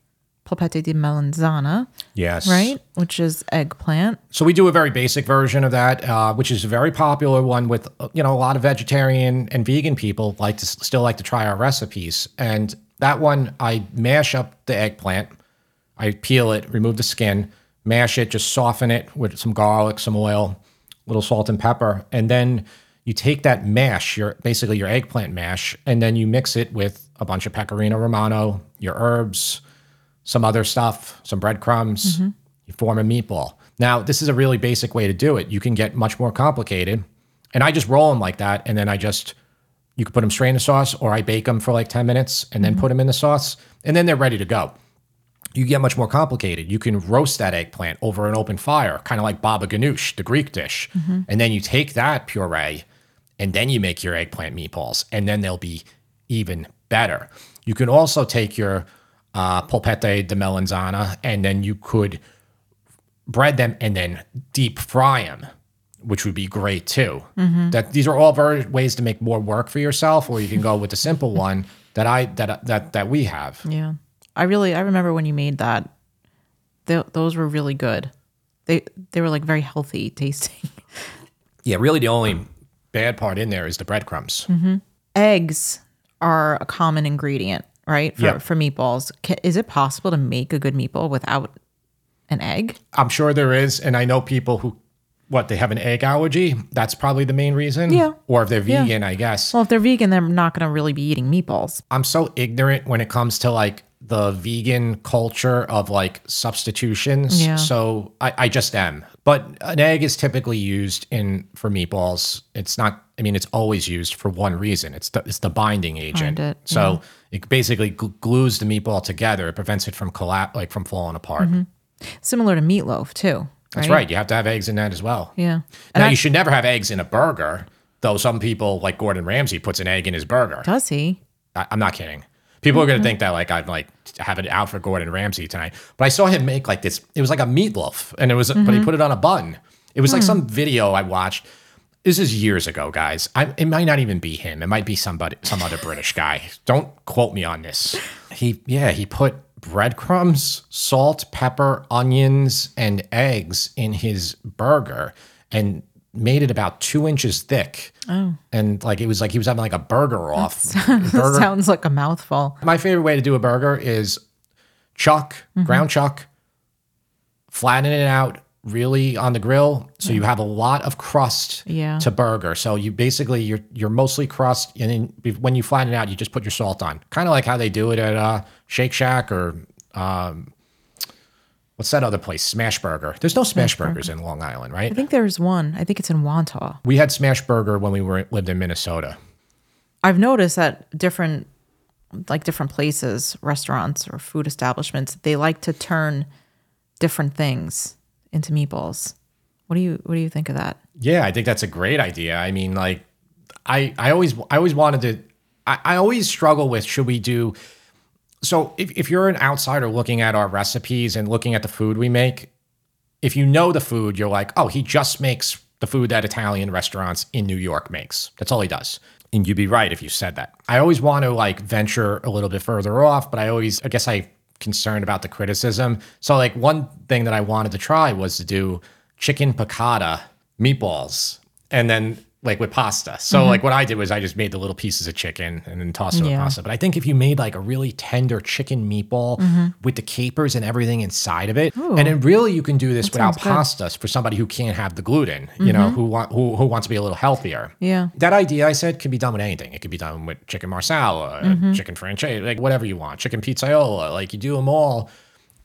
polpette di melanzana, Yes. right? Which is eggplant. So we do a very basic version of that, uh, which is a very popular one with uh, you know a lot of vegetarian and vegan people like to still like to try our recipes. And that one, I mash up the eggplant, I peel it, remove the skin, mash it, just soften it with some garlic, some oil, a little salt and pepper, and then you take that mash, your basically your eggplant mash, and then you mix it with a bunch of pecorino romano, your herbs, some other stuff, some breadcrumbs. Mm-hmm. You form a meatball. Now, this is a really basic way to do it. You can get much more complicated. And I just roll them like that. And then I just, you can put them straight in the sauce or I bake them for like 10 minutes and then mm-hmm. put them in the sauce. And then they're ready to go. You get much more complicated. You can roast that eggplant over an open fire, kind of like baba ganoush, the Greek dish. Mm-hmm. And then you take that puree and then you make your eggplant meatballs, and then they'll be even better. You can also take your uh, polpette di melanzana, and then you could bread them and then deep fry them, which would be great too. That these are all very ways to make more work for yourself, or you can go with the simple (laughs) one that I that that that we have. Yeah. I really I remember when you made that. Th- those were really good. They they were like very healthy tasting. (laughs) Yeah, really, the only bad part in there is the breadcrumbs. Mm-hmm. Eggs are a common ingredient, right? For Yeah. for meatballs. Is it possible to make a good meatball without an egg? I'm sure there is, and I know people who, what they have an egg allergy. That's probably the main reason. Yeah. Or if they're vegan, I guess. Well, if they're vegan, they're not going to really be eating meatballs. I'm so ignorant when it comes to like the vegan culture of like substitutions. Yeah. So I, I just am. But an egg is typically used in for meatballs. It's not. I mean, it's always used for one reason. It's the it's the binding agent. it, So it basically gl- glues the meatball together. It prevents it from collapse, like from falling apart. Mm-hmm. Similar to meatloaf too. That's right. You have to have eggs in that as well. Yeah. Now I- you should never have eggs in a burger. Though some people, like Gordon Ramsay, puts an egg in his burger. Does he? I, I'm not kidding. People are Mm-hmm. gonna think that like I'm like having it out for Gordon Ramsay tonight. But I saw him make like this. It was like a meatloaf, and it was, but Mm-hmm. he put it on a bun. It was like Hmm. some video I watched. this is years ago, guys. I, it might not even be him. It might be somebody, some other British guy. Don't quote me on this. He, yeah, he put breadcrumbs, salt, pepper, onions, and eggs in his burger and made it about two inches thick. Oh. And like it was like he was having like a burger off. (laughs) burger. Sounds like a mouthful. My favorite way to do a burger is chuck, ground chuck, flatten it out really on the grill so you have a lot of crust Yeah. to burger so you basically you're you're mostly crust and then when you flatten it out you just put your salt on kind of like how they do it at uh shake shack or um what's that other place smash burger there's no smash burgers in long island right I think there's one. I think it's in Wantagh. we had smash burger when we were lived in minnesota I've noticed that different, like different places, restaurants or food establishments, they like to turn different things into meatballs. What do you What do you think of that? Yeah, I think that's a great idea. I mean, like, I I always I always wanted to. I, I always struggle with should we do. So if if you're an outsider looking at our recipes and looking at the food we make, if you know the food, you're like, oh, he just makes the food that Italian restaurants in New York makes. That's all he does. And you'd be right if you said that. I always want to like venture a little bit further off, but I always, I guess I concerned about the criticism. So like one thing that I wanted to try was to do chicken piccata meatballs and then like with pasta. So like what I did was I just made the little pieces of chicken and then tossed it with Yeah. pasta. But I think if you made like a really tender chicken meatball with the capers and everything inside of it, and then really you can do this without pasta for somebody who can't have the gluten, you know, who want who, who wants to be a little healthier. Yeah. That idea I said can be done with anything. It could be done with chicken marsala, chicken francese, like whatever you want, chicken pizzaiola. Like you do them all,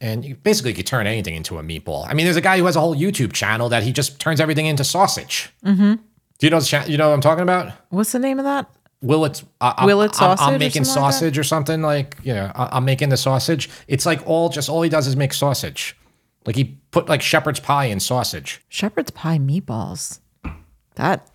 and you basically could turn anything into a meatball. I mean, there's a guy who has a whole YouTube channel that he just turns everything into sausage. Do you know? the cha- You know what I'm talking about? What's the name of that? Will it? Uh, I'm- Will it I'm- sausage I'm, making like sausage or something like you know. I- I'm making the sausage. It's like all just all he does is make sausage. Like he put like shepherd's pie in sausage. Shepherd's pie meatballs. That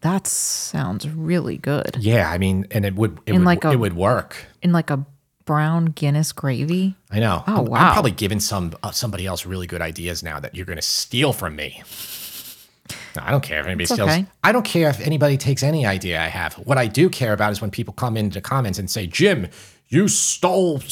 that sounds really good. Yeah, I mean, and it would it In would like a- it would work. In like a brown Guinness gravy. I know. Oh, I'm, I'm probably giving some uh, somebody else really good ideas now that you're going to steal from me. No, I don't care if anybody It's steals. okay. I don't care if anybody takes any idea I have. What I do care about is when people come into comments and say, "Jim, you stole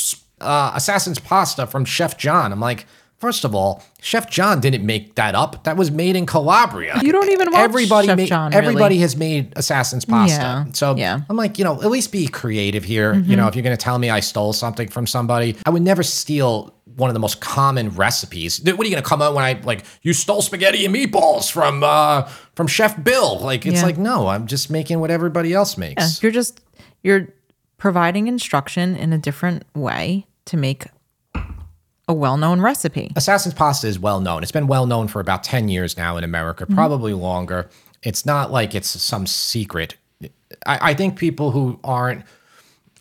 uh, Assassin's Pasta from Chef John." I'm like, first of all, Chef John didn't make that up. That was made in Calabria. You don't even watch everybody Chef made- John, really. Everybody has made Assassin's Pasta. Yeah, So yeah. I'm like, you know, at least be creative here. You know, if you're going to tell me I stole something from somebody, I would never steal one of the most common recipes. What are you going to come out when I like you stole spaghetti and meatballs from uh from Chef Bill? Like it's Yeah. like no, I'm just making what everybody else Yeah, makes. you're just you're providing instruction in a different way to make a well-known recipe. Assassin's Pasta is well known. It's been well known for about 10 years now in America, mm-hmm. probably longer. It's not like it's some secret. I, I think people who aren't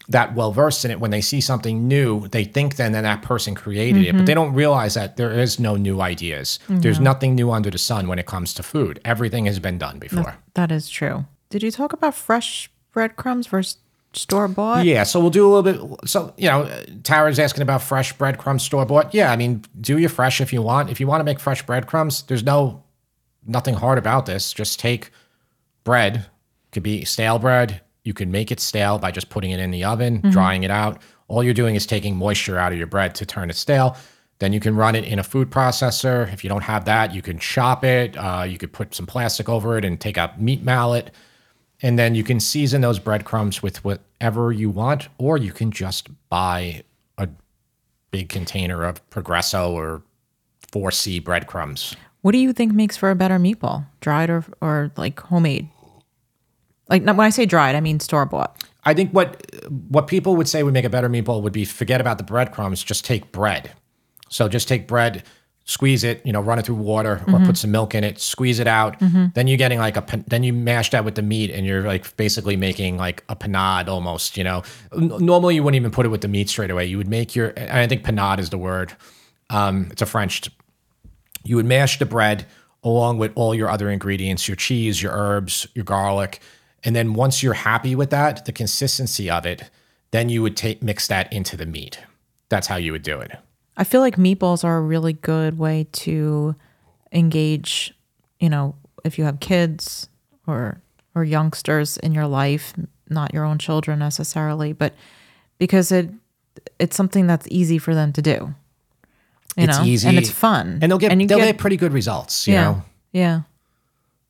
that well versed in it, when they see something new, they think then that that person created it, but mm-hmm. they don't realize that there is no new ideas. There's nothing new under the sun when it comes to food. Everything has been done before. That is true. Did you talk about fresh breadcrumbs versus store bought? Yeah, so we'll do a little bit. So, you know, Tara's asking about fresh breadcrumbs store bought. Yeah, I mean, do your fresh if you want. If you want to make fresh breadcrumbs, there's no nothing hard about this. Just take bread, could be stale bread. You can make it stale by just putting it in the oven, drying it out. All you're doing is taking moisture out of your bread to turn it stale. Then you can run it in a food processor. If you don't have that, you can chop it. Uh, you could put some plastic over it and take a meat mallet. And then you can season those breadcrumbs with whatever you want, or you can just buy a big container of Progresso or 4C breadcrumbs. What do you think makes for a better meatball? Dried or or like homemade? Like when I say dried, I mean store bought. I think what what people would say would make a better meatball would be forget about the breadcrumbs, just take bread. So just take bread, squeeze it, you know, run it through water or put some milk in it, squeeze it out. Then you're getting like a then you mash that with the meat and you're like basically making like a panade almost, you know. Normally you wouldn't even put it with the meat straight away. You would make your and I think panade is the word. Um, it's a French you would mash the bread along with all your other ingredients, your cheese, your herbs, your garlic. And then once you're happy with that, the consistency of it, then you would take mix that into the meat. That's how you would do it. I feel like meatballs are a really good way to engage, you know, if you have kids or or youngsters in your life, not your own children necessarily, but because it it's something that's easy for them to do. You It's know, easy, and it's fun, and they'll get you they'll get, pretty good results. You yeah, know, yeah,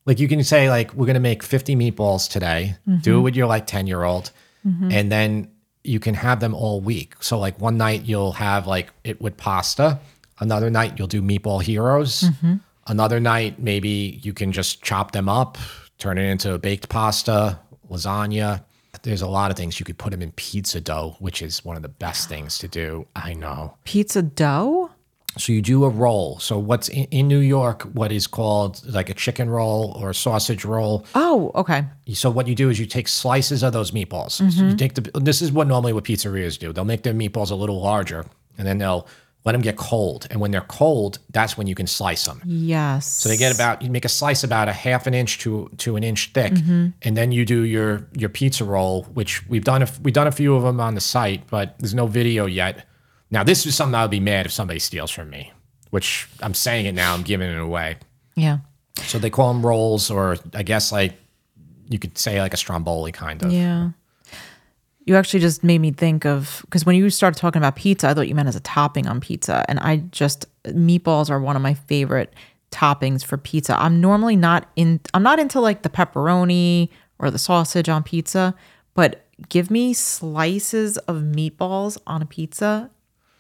like you can say like we're gonna make fifty meatballs today. Mm-hmm. Do it with your like ten year old, and then you can have them all week. So like one night you'll have like it with pasta. Another night you'll do meatball heroes. Mm-hmm. Another night maybe you can just chop them up, turn it into a baked pasta, lasagna. There's a lot of things you could put them in pizza dough, which is one of the best things to do. I know. pizza dough. So you do a roll. So what's in, in New York, what is called like a chicken roll or a sausage roll. Oh, okay. So what you do is you take slices of those meatballs. Mm-hmm. you take the. This is what normally what pizzerias do. They'll make their meatballs a little larger, and then they'll let them get cold. And when they're cold, that's when you can slice them. Yes. So they get about you make a slice about a half an inch to to an inch thick, Mm-hmm. and then you do your your pizza roll, which we've done a, we've done a few of them on the site, but there's no video yet. Now this is something I would be mad if somebody steals from me, which I'm saying it now, I'm giving it away. Yeah. So they call them rolls, or I guess like you could say like a stromboli kind of. Yeah. You actually just made me think of because when you started talking about pizza, I thought you meant as a topping on pizza. And I just meatballs are one of my favorite toppings for pizza. I'm normally not in I'm not into like the pepperoni or the sausage on pizza, but give me slices of meatballs on a pizza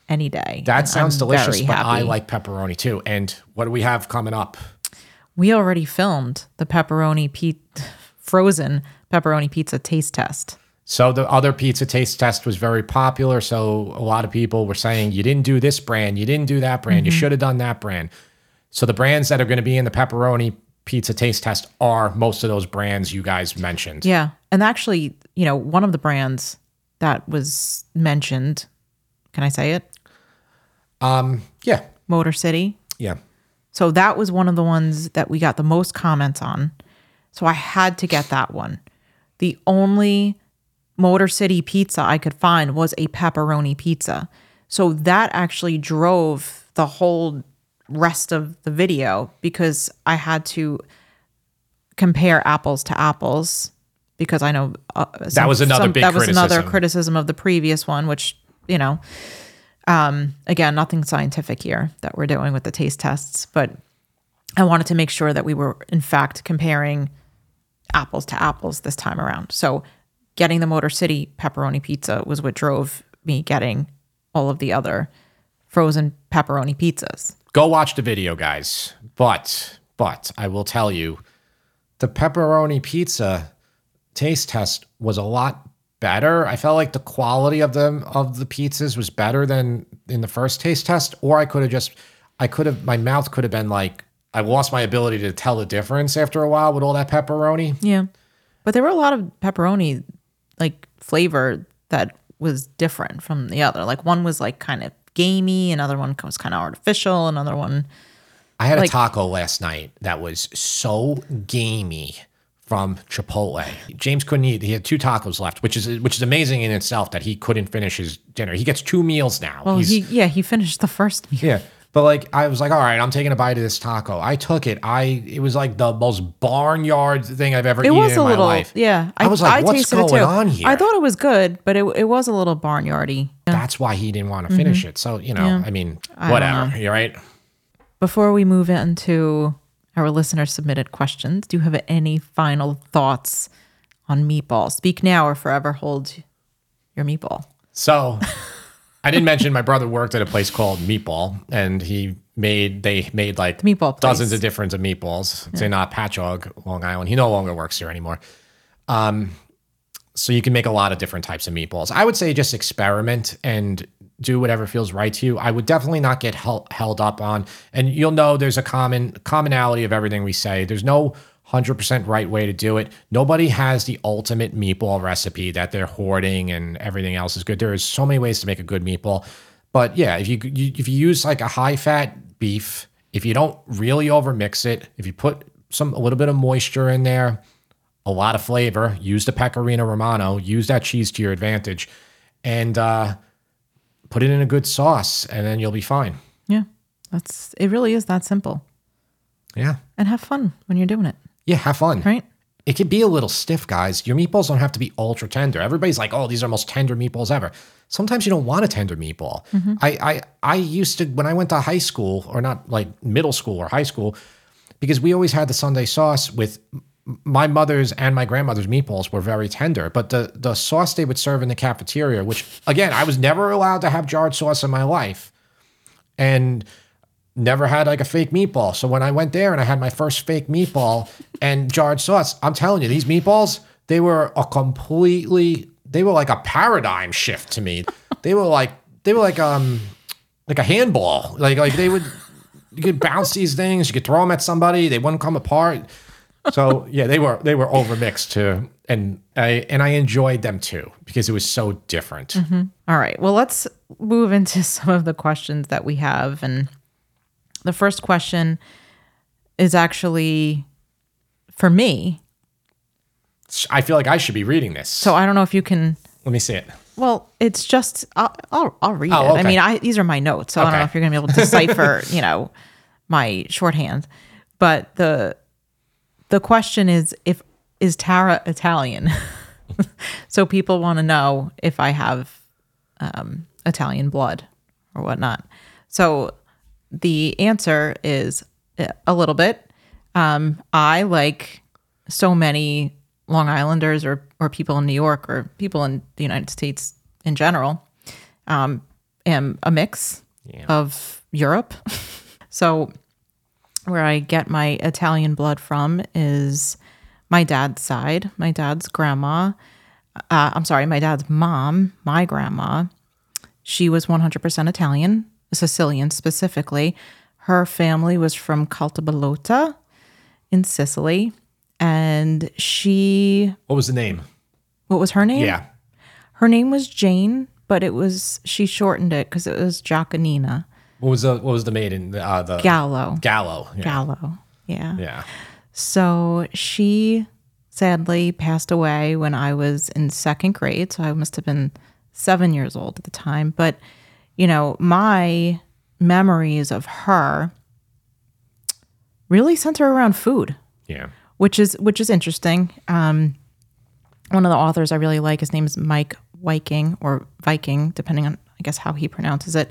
any day. That sounds I'm delicious, but I like pepperoni too. And what do we have coming up? we already filmed the pepperoni pe- frozen pepperoni pizza taste test. So the other pizza taste test was very popular. So a lot of people were saying you didn't do this brand, you didn't do that brand, you Mm-hmm. should have done that brand. So the brands that are going to be in the pepperoni pizza taste test are most of those brands you guys mentioned. Yeah. And actually, you know, one of the brands that was mentioned, can I say it? Yeah. Motor City. Yeah. So that was one of the ones that we got the most comments on. So I had to get that one. The only Motor City pizza I could find was a pepperoni pizza. So that actually drove the whole rest of the video because I had to compare apples to apples because I know uh, some- was another big that was another criticism of the previous one, which you know, um, again, nothing scientific here that we're doing with the taste tests, but I wanted to make sure that we were in fact comparing apples to apples this time around. So getting the Motor City pepperoni pizza was what drove me getting all of the other frozen pepperoni pizzas. Go watch the video, guys. But, but I will tell you, the pepperoni pizza taste test was a lot better. I felt like the quality of them of the pizzas was better than in the first taste test. Or I could have just, I could have, my mouth could have been like, I lost my ability to tell the difference after a while with all that pepperoni. Yeah. But there were a lot of pepperoni like flavor that was different from the other. Like one was like kind of gamey, another one was kind of artificial, another one I had Like- a taco last night that was so gamey from Chipotle. James couldn't eat. He had two tacos left, which is which is amazing in itself that he couldn't finish his dinner. He gets two meals now. Well, He's, he yeah, he finished the first meal. yeah. But like I was like, all right, I'm taking a bite of this taco. I took it. I it was like the most barnyard thing I've ever It eaten was in my little life. yeah. I was like, what's tasted going it too. on here? I thought it was good, but it it was a little barnyardy. That's why he didn't want to finish mm-hmm. it. So, you know, I mean, whatever. You're right. Before we move into our listener submitted questions, do you have any final thoughts on meatball? Speak now or forever hold your meatball. So I didn't mention my brother worked at a place called Meatball, and he made they made like The meatball place. dozens of different of meatballs. It's in uh, Patchogue, Long Island. He no longer works here anymore. Um, so you can make a lot of different types of meatballs. I would say just experiment and do whatever feels right to you. I would definitely not get held, held up on, and you'll know there's a common commonality of everything we say. There's no 100% right way to do it. Nobody has the ultimate meatball recipe that they're hoarding and everything else is good. There is so many ways to make a good meatball. But yeah, if you, you if you use like a high fat beef, if you don't really overmix it, if you put some a little bit of moisture in there, a lot of flavor. Use the pecorino romano. Use that cheese to your advantage, and uh, put it in a good sauce, and then you'll be fine. Yeah. That's it really is that simple. Yeah, And have fun when you're doing it, yeah. Have fun. right? it could be a little stiff, guys. Your meatballs don't have to be ultra tender. Everybody's like, oh, these are the most tender meatballs ever. Sometimes you don't want a tender meatball. Mm-hmm. I, I I used to when I went to high school, or not like middle school or high school, because we always had the Sunday sauce with my mother's and my grandmother's meatballs were very tender, but the the sauce they would serve in the cafeteria, which again I was never allowed to have jarred sauce in my life, and never had like a fake meatball. So when I went there and I had my first fake meatball and jarred sauce, I'm telling you, these meatballs they were a completely they were like a paradigm shift to me. They were like they were like um like a handball. Like like they would you could bounce these things, you could throw them at somebody, they wouldn't come apart. So yeah, they were they were overmixed too, and I and I enjoyed them too because it was so different. Mm-hmm. All right. Well, let's move into (laughs) some of the questions that we have. And the first question is actually for me. I feel like I should be reading this. So I don't know if you can. Let me see it. Well, it's just I'll I'll, I'll read Oh, it. I mean, I these are my notes, so I don't know if you're gonna be able to (laughs) decipher, you know, my shorthand. But the the question is if is Tara Italian? (laughs) so people want to know if I have um, Italian blood or whatnot. So the answer is a little bit. Um, I like so many Long Islanders or or people in New York or people in the United States in general. Um, am a mix of Europe. (laughs) so where I get my Italian blood from is my dad's side, my dad's grandma. Uh, I'm sorry, my dad's mom, my grandma. She was 100% Italian, Sicilian specifically. Her family was from Caltabellotta in Sicily. And she, What was the name? what was her name? Yeah. Her name was Jane, but it was, she shortened it because it was Giacomina What was the what was the maiden? Uh, the Gallo. Gallo. Yeah. Gallo. Yeah. Yeah. So she sadly passed away when I was in second grade. So I must have been seven years old at the time. But, you know, my memories of her really center around food, Yeah. which is which is interesting. Um, one of the authors I really like, his name is Meik Wiking or Viking, depending on I guess how he pronounces it.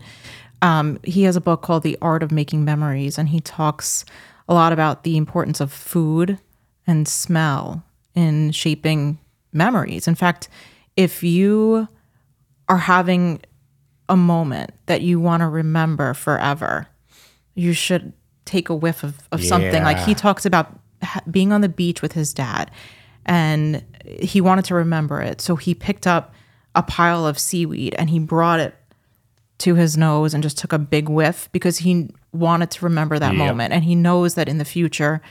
Um, he has a book called The Art of Making Memories, and he talks a lot about the importance of food and smell in shaping memories. In fact, if you are having a moment that you want to remember forever, you should take a whiff of, of something. Like he talks about ha- being on the beach with his dad and he wanted to remember it. So he picked up a pile of seaweed and he brought it to his nose and just took a big whiff because he wanted to remember that Yep. moment. And he knows that in the future,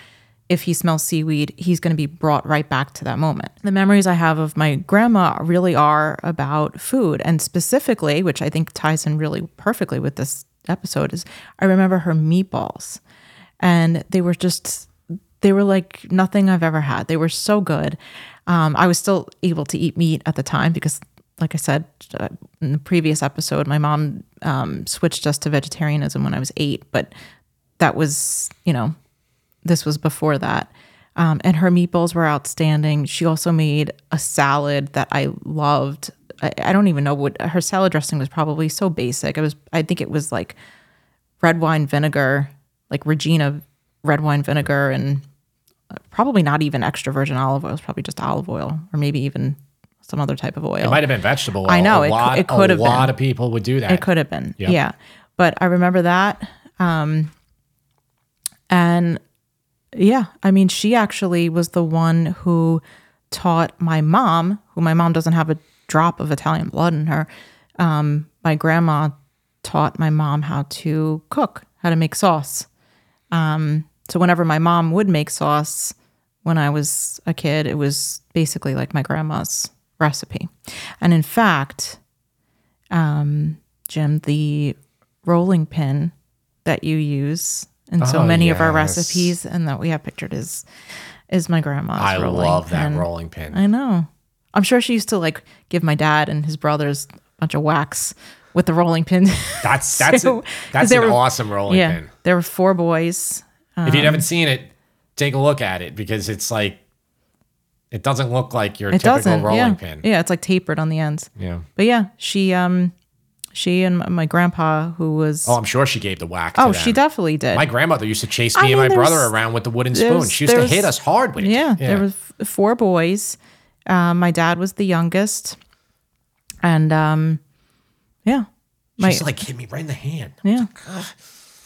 if he smells seaweed, he's going to be brought right back to that moment. The memories I have of my grandma really are about food. And specifically, which I think ties in really perfectly with this episode, is I remember her meatballs. And they were just, they were like nothing I've ever had. They were so good. Um, I was still able to eat meat at the time because, like I said uh, in the previous episode, my mom um, switched us to vegetarianism when I was eight. But that was, you know, this was before that. Um, and her meatballs were outstanding. She also made a salad that I loved. I, I don't even know what her salad dressing was. Probably so basic. It was. I think it was like red wine vinegar, like Regina red wine vinegar, and uh, probably not even extra virgin olive oil. It was probably just olive oil, or maybe even some other type of oil. It might have been vegetable oil. I know, A it lot, it could a have been. A lot of people would do that. It could have been. Yep. Yeah. But I remember that. Um, and yeah, I mean, she actually was the one who taught my mom, who my mom doesn't have a drop of Italian blood in her. Um, my grandma taught my mom how to cook, how to make sauce. Um, so whenever my mom would make sauce when I was a kid, it was basically like my grandma's recipe. And in fact, um, Jim, the rolling pin that you use in so Oh, many of our recipes and that we have pictured is is my grandma's I love that rolling pin. I know. I'm sure she used to like give my dad and his brothers a bunch of whacks with the rolling pin. That's (laughs) that's So- a, that's an were- awesome rolling yeah, pin. there were four boys. If you haven't seen it, take a look at it because it's like It doesn't look like your It typical rolling yeah. pin. Yeah, it's like tapered on the ends. Yeah. But yeah, she um she and my- grandpa who was Oh, I'm sure she gave the whack. Oh, them. she definitely did. My grandmother used to chase me I and mean, my brother around with the wooden spoon. She used to hit us hard with it. yeah, there was f- four boys. Um, my dad was the youngest, and um, yeah, my She's like hit me right in the hand. yeah,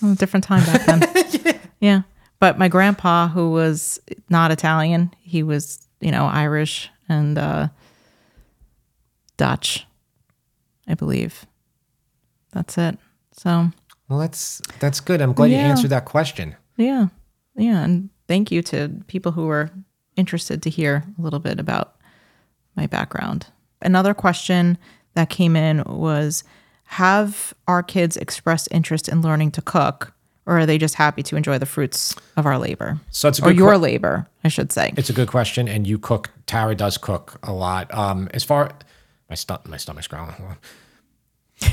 Well, different time back then. (laughs) yeah. but my grandpa, who was not Italian, he was you know Irish and uh, Dutch, I believe. That's it. So Well, that's that's good. I'm glad you answered that question. Yeah. Yeah. And thank you to people who were interested to hear a little bit about my background. Another question that came in was Have our kids expressed interest in learning to cook, or are they just happy to enjoy the fruits of our labor? So it's a or your que- labor, I should say. It's a good question, and you cook. Tara does cook a lot. Um, as far my stu- my stomach's growling. (laughs)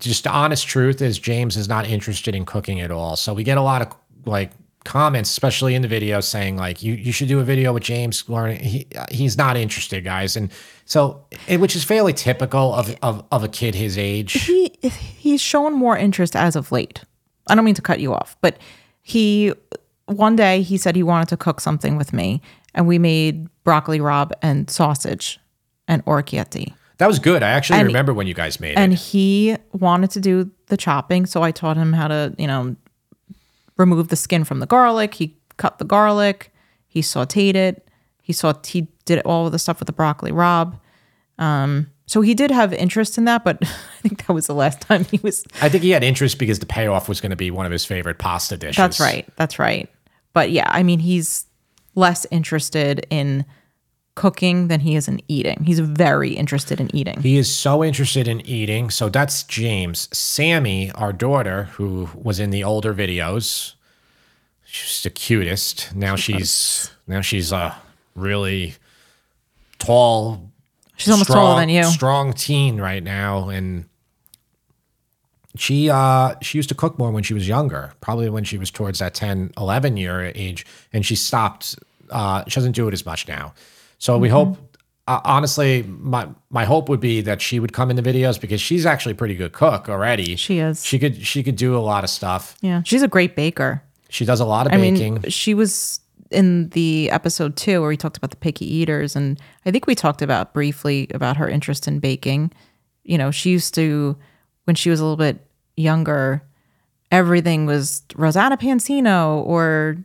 Just the honest truth is, James is not interested in cooking at all. So we get a lot of like comments, especially in the video, saying like you you should do a video with James learning. He he's not interested, guys, and so which is fairly typical of, of of a kid his age. he he's shown more interest as of late. I don't mean to cut you off, but he one day he said he wanted to cook something with me, and we made broccoli rabe and sausage and orecchiette. That was good. I actually And- remember when you guys made And it. And he wanted to do the chopping, so I taught him how to, you know, remove the skin from the garlic. He cut the garlic, he sauteed it, he saw he did all of the stuff with the broccoli rabe. Um, so he did have interest in that, but (laughs) I think that was the last time he was I think he had interest because the payoff was going to be one of his favorite pasta dishes. That's right. That's right. But yeah, I mean, he's less interested in cooking than he is in eating. He's very interested in eating. He is so interested in eating. So that's James. Sammy, our daughter, who was in the older videos, she's the cutest. Now she's now she's a really tall, She's almost strong, taller than you. strong teen right now, and she uh she used to cook more when she was younger probably when she was towards that 10 11 year age and she stopped uh she doesn't do it as much now so Mm-hmm. we hope uh, honestly my my hope would be that she would come in the videos because she's actually a pretty good cook already She is. she could she could do a lot of stuff Yeah, she's a great baker. she does a lot of I baking mean, she was in the episode two where we talked about the picky eaters, and I think we talked about briefly about her interest in baking. You know, she used to when she was a little bit younger, everything was Rosanna Pansino or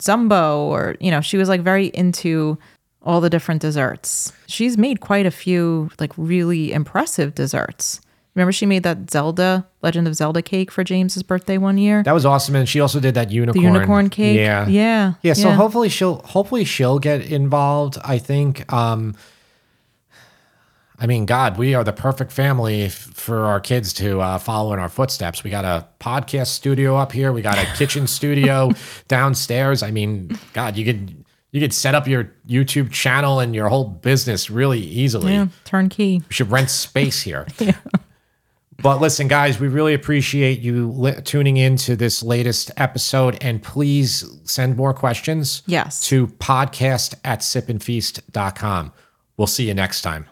Zumbo, or you know, she was like very into all the different desserts. She's made quite a few like really impressive desserts. Remember, she made that Zelda Legend of Zelda cake for James's birthday one year. that was awesome and she also did that The unicorn unicorn cake. yeah Yeah. Yeah, so hopefully she'll hopefully she'll get involved. I think um I mean, God, we are the perfect family f- for our kids to uh, follow in our footsteps. We got a podcast studio up here. We got a kitchen (laughs) studio downstairs. I mean, God, you could you could set up your YouTube channel and your whole business really easily. Yeah, turnkey. We should rent space here. (laughs) yeah. But listen, guys, we really appreciate you li- tuning in to this latest episode. And please send more questions Yes. to podcast at sipandfeast.com. We'll see you next time.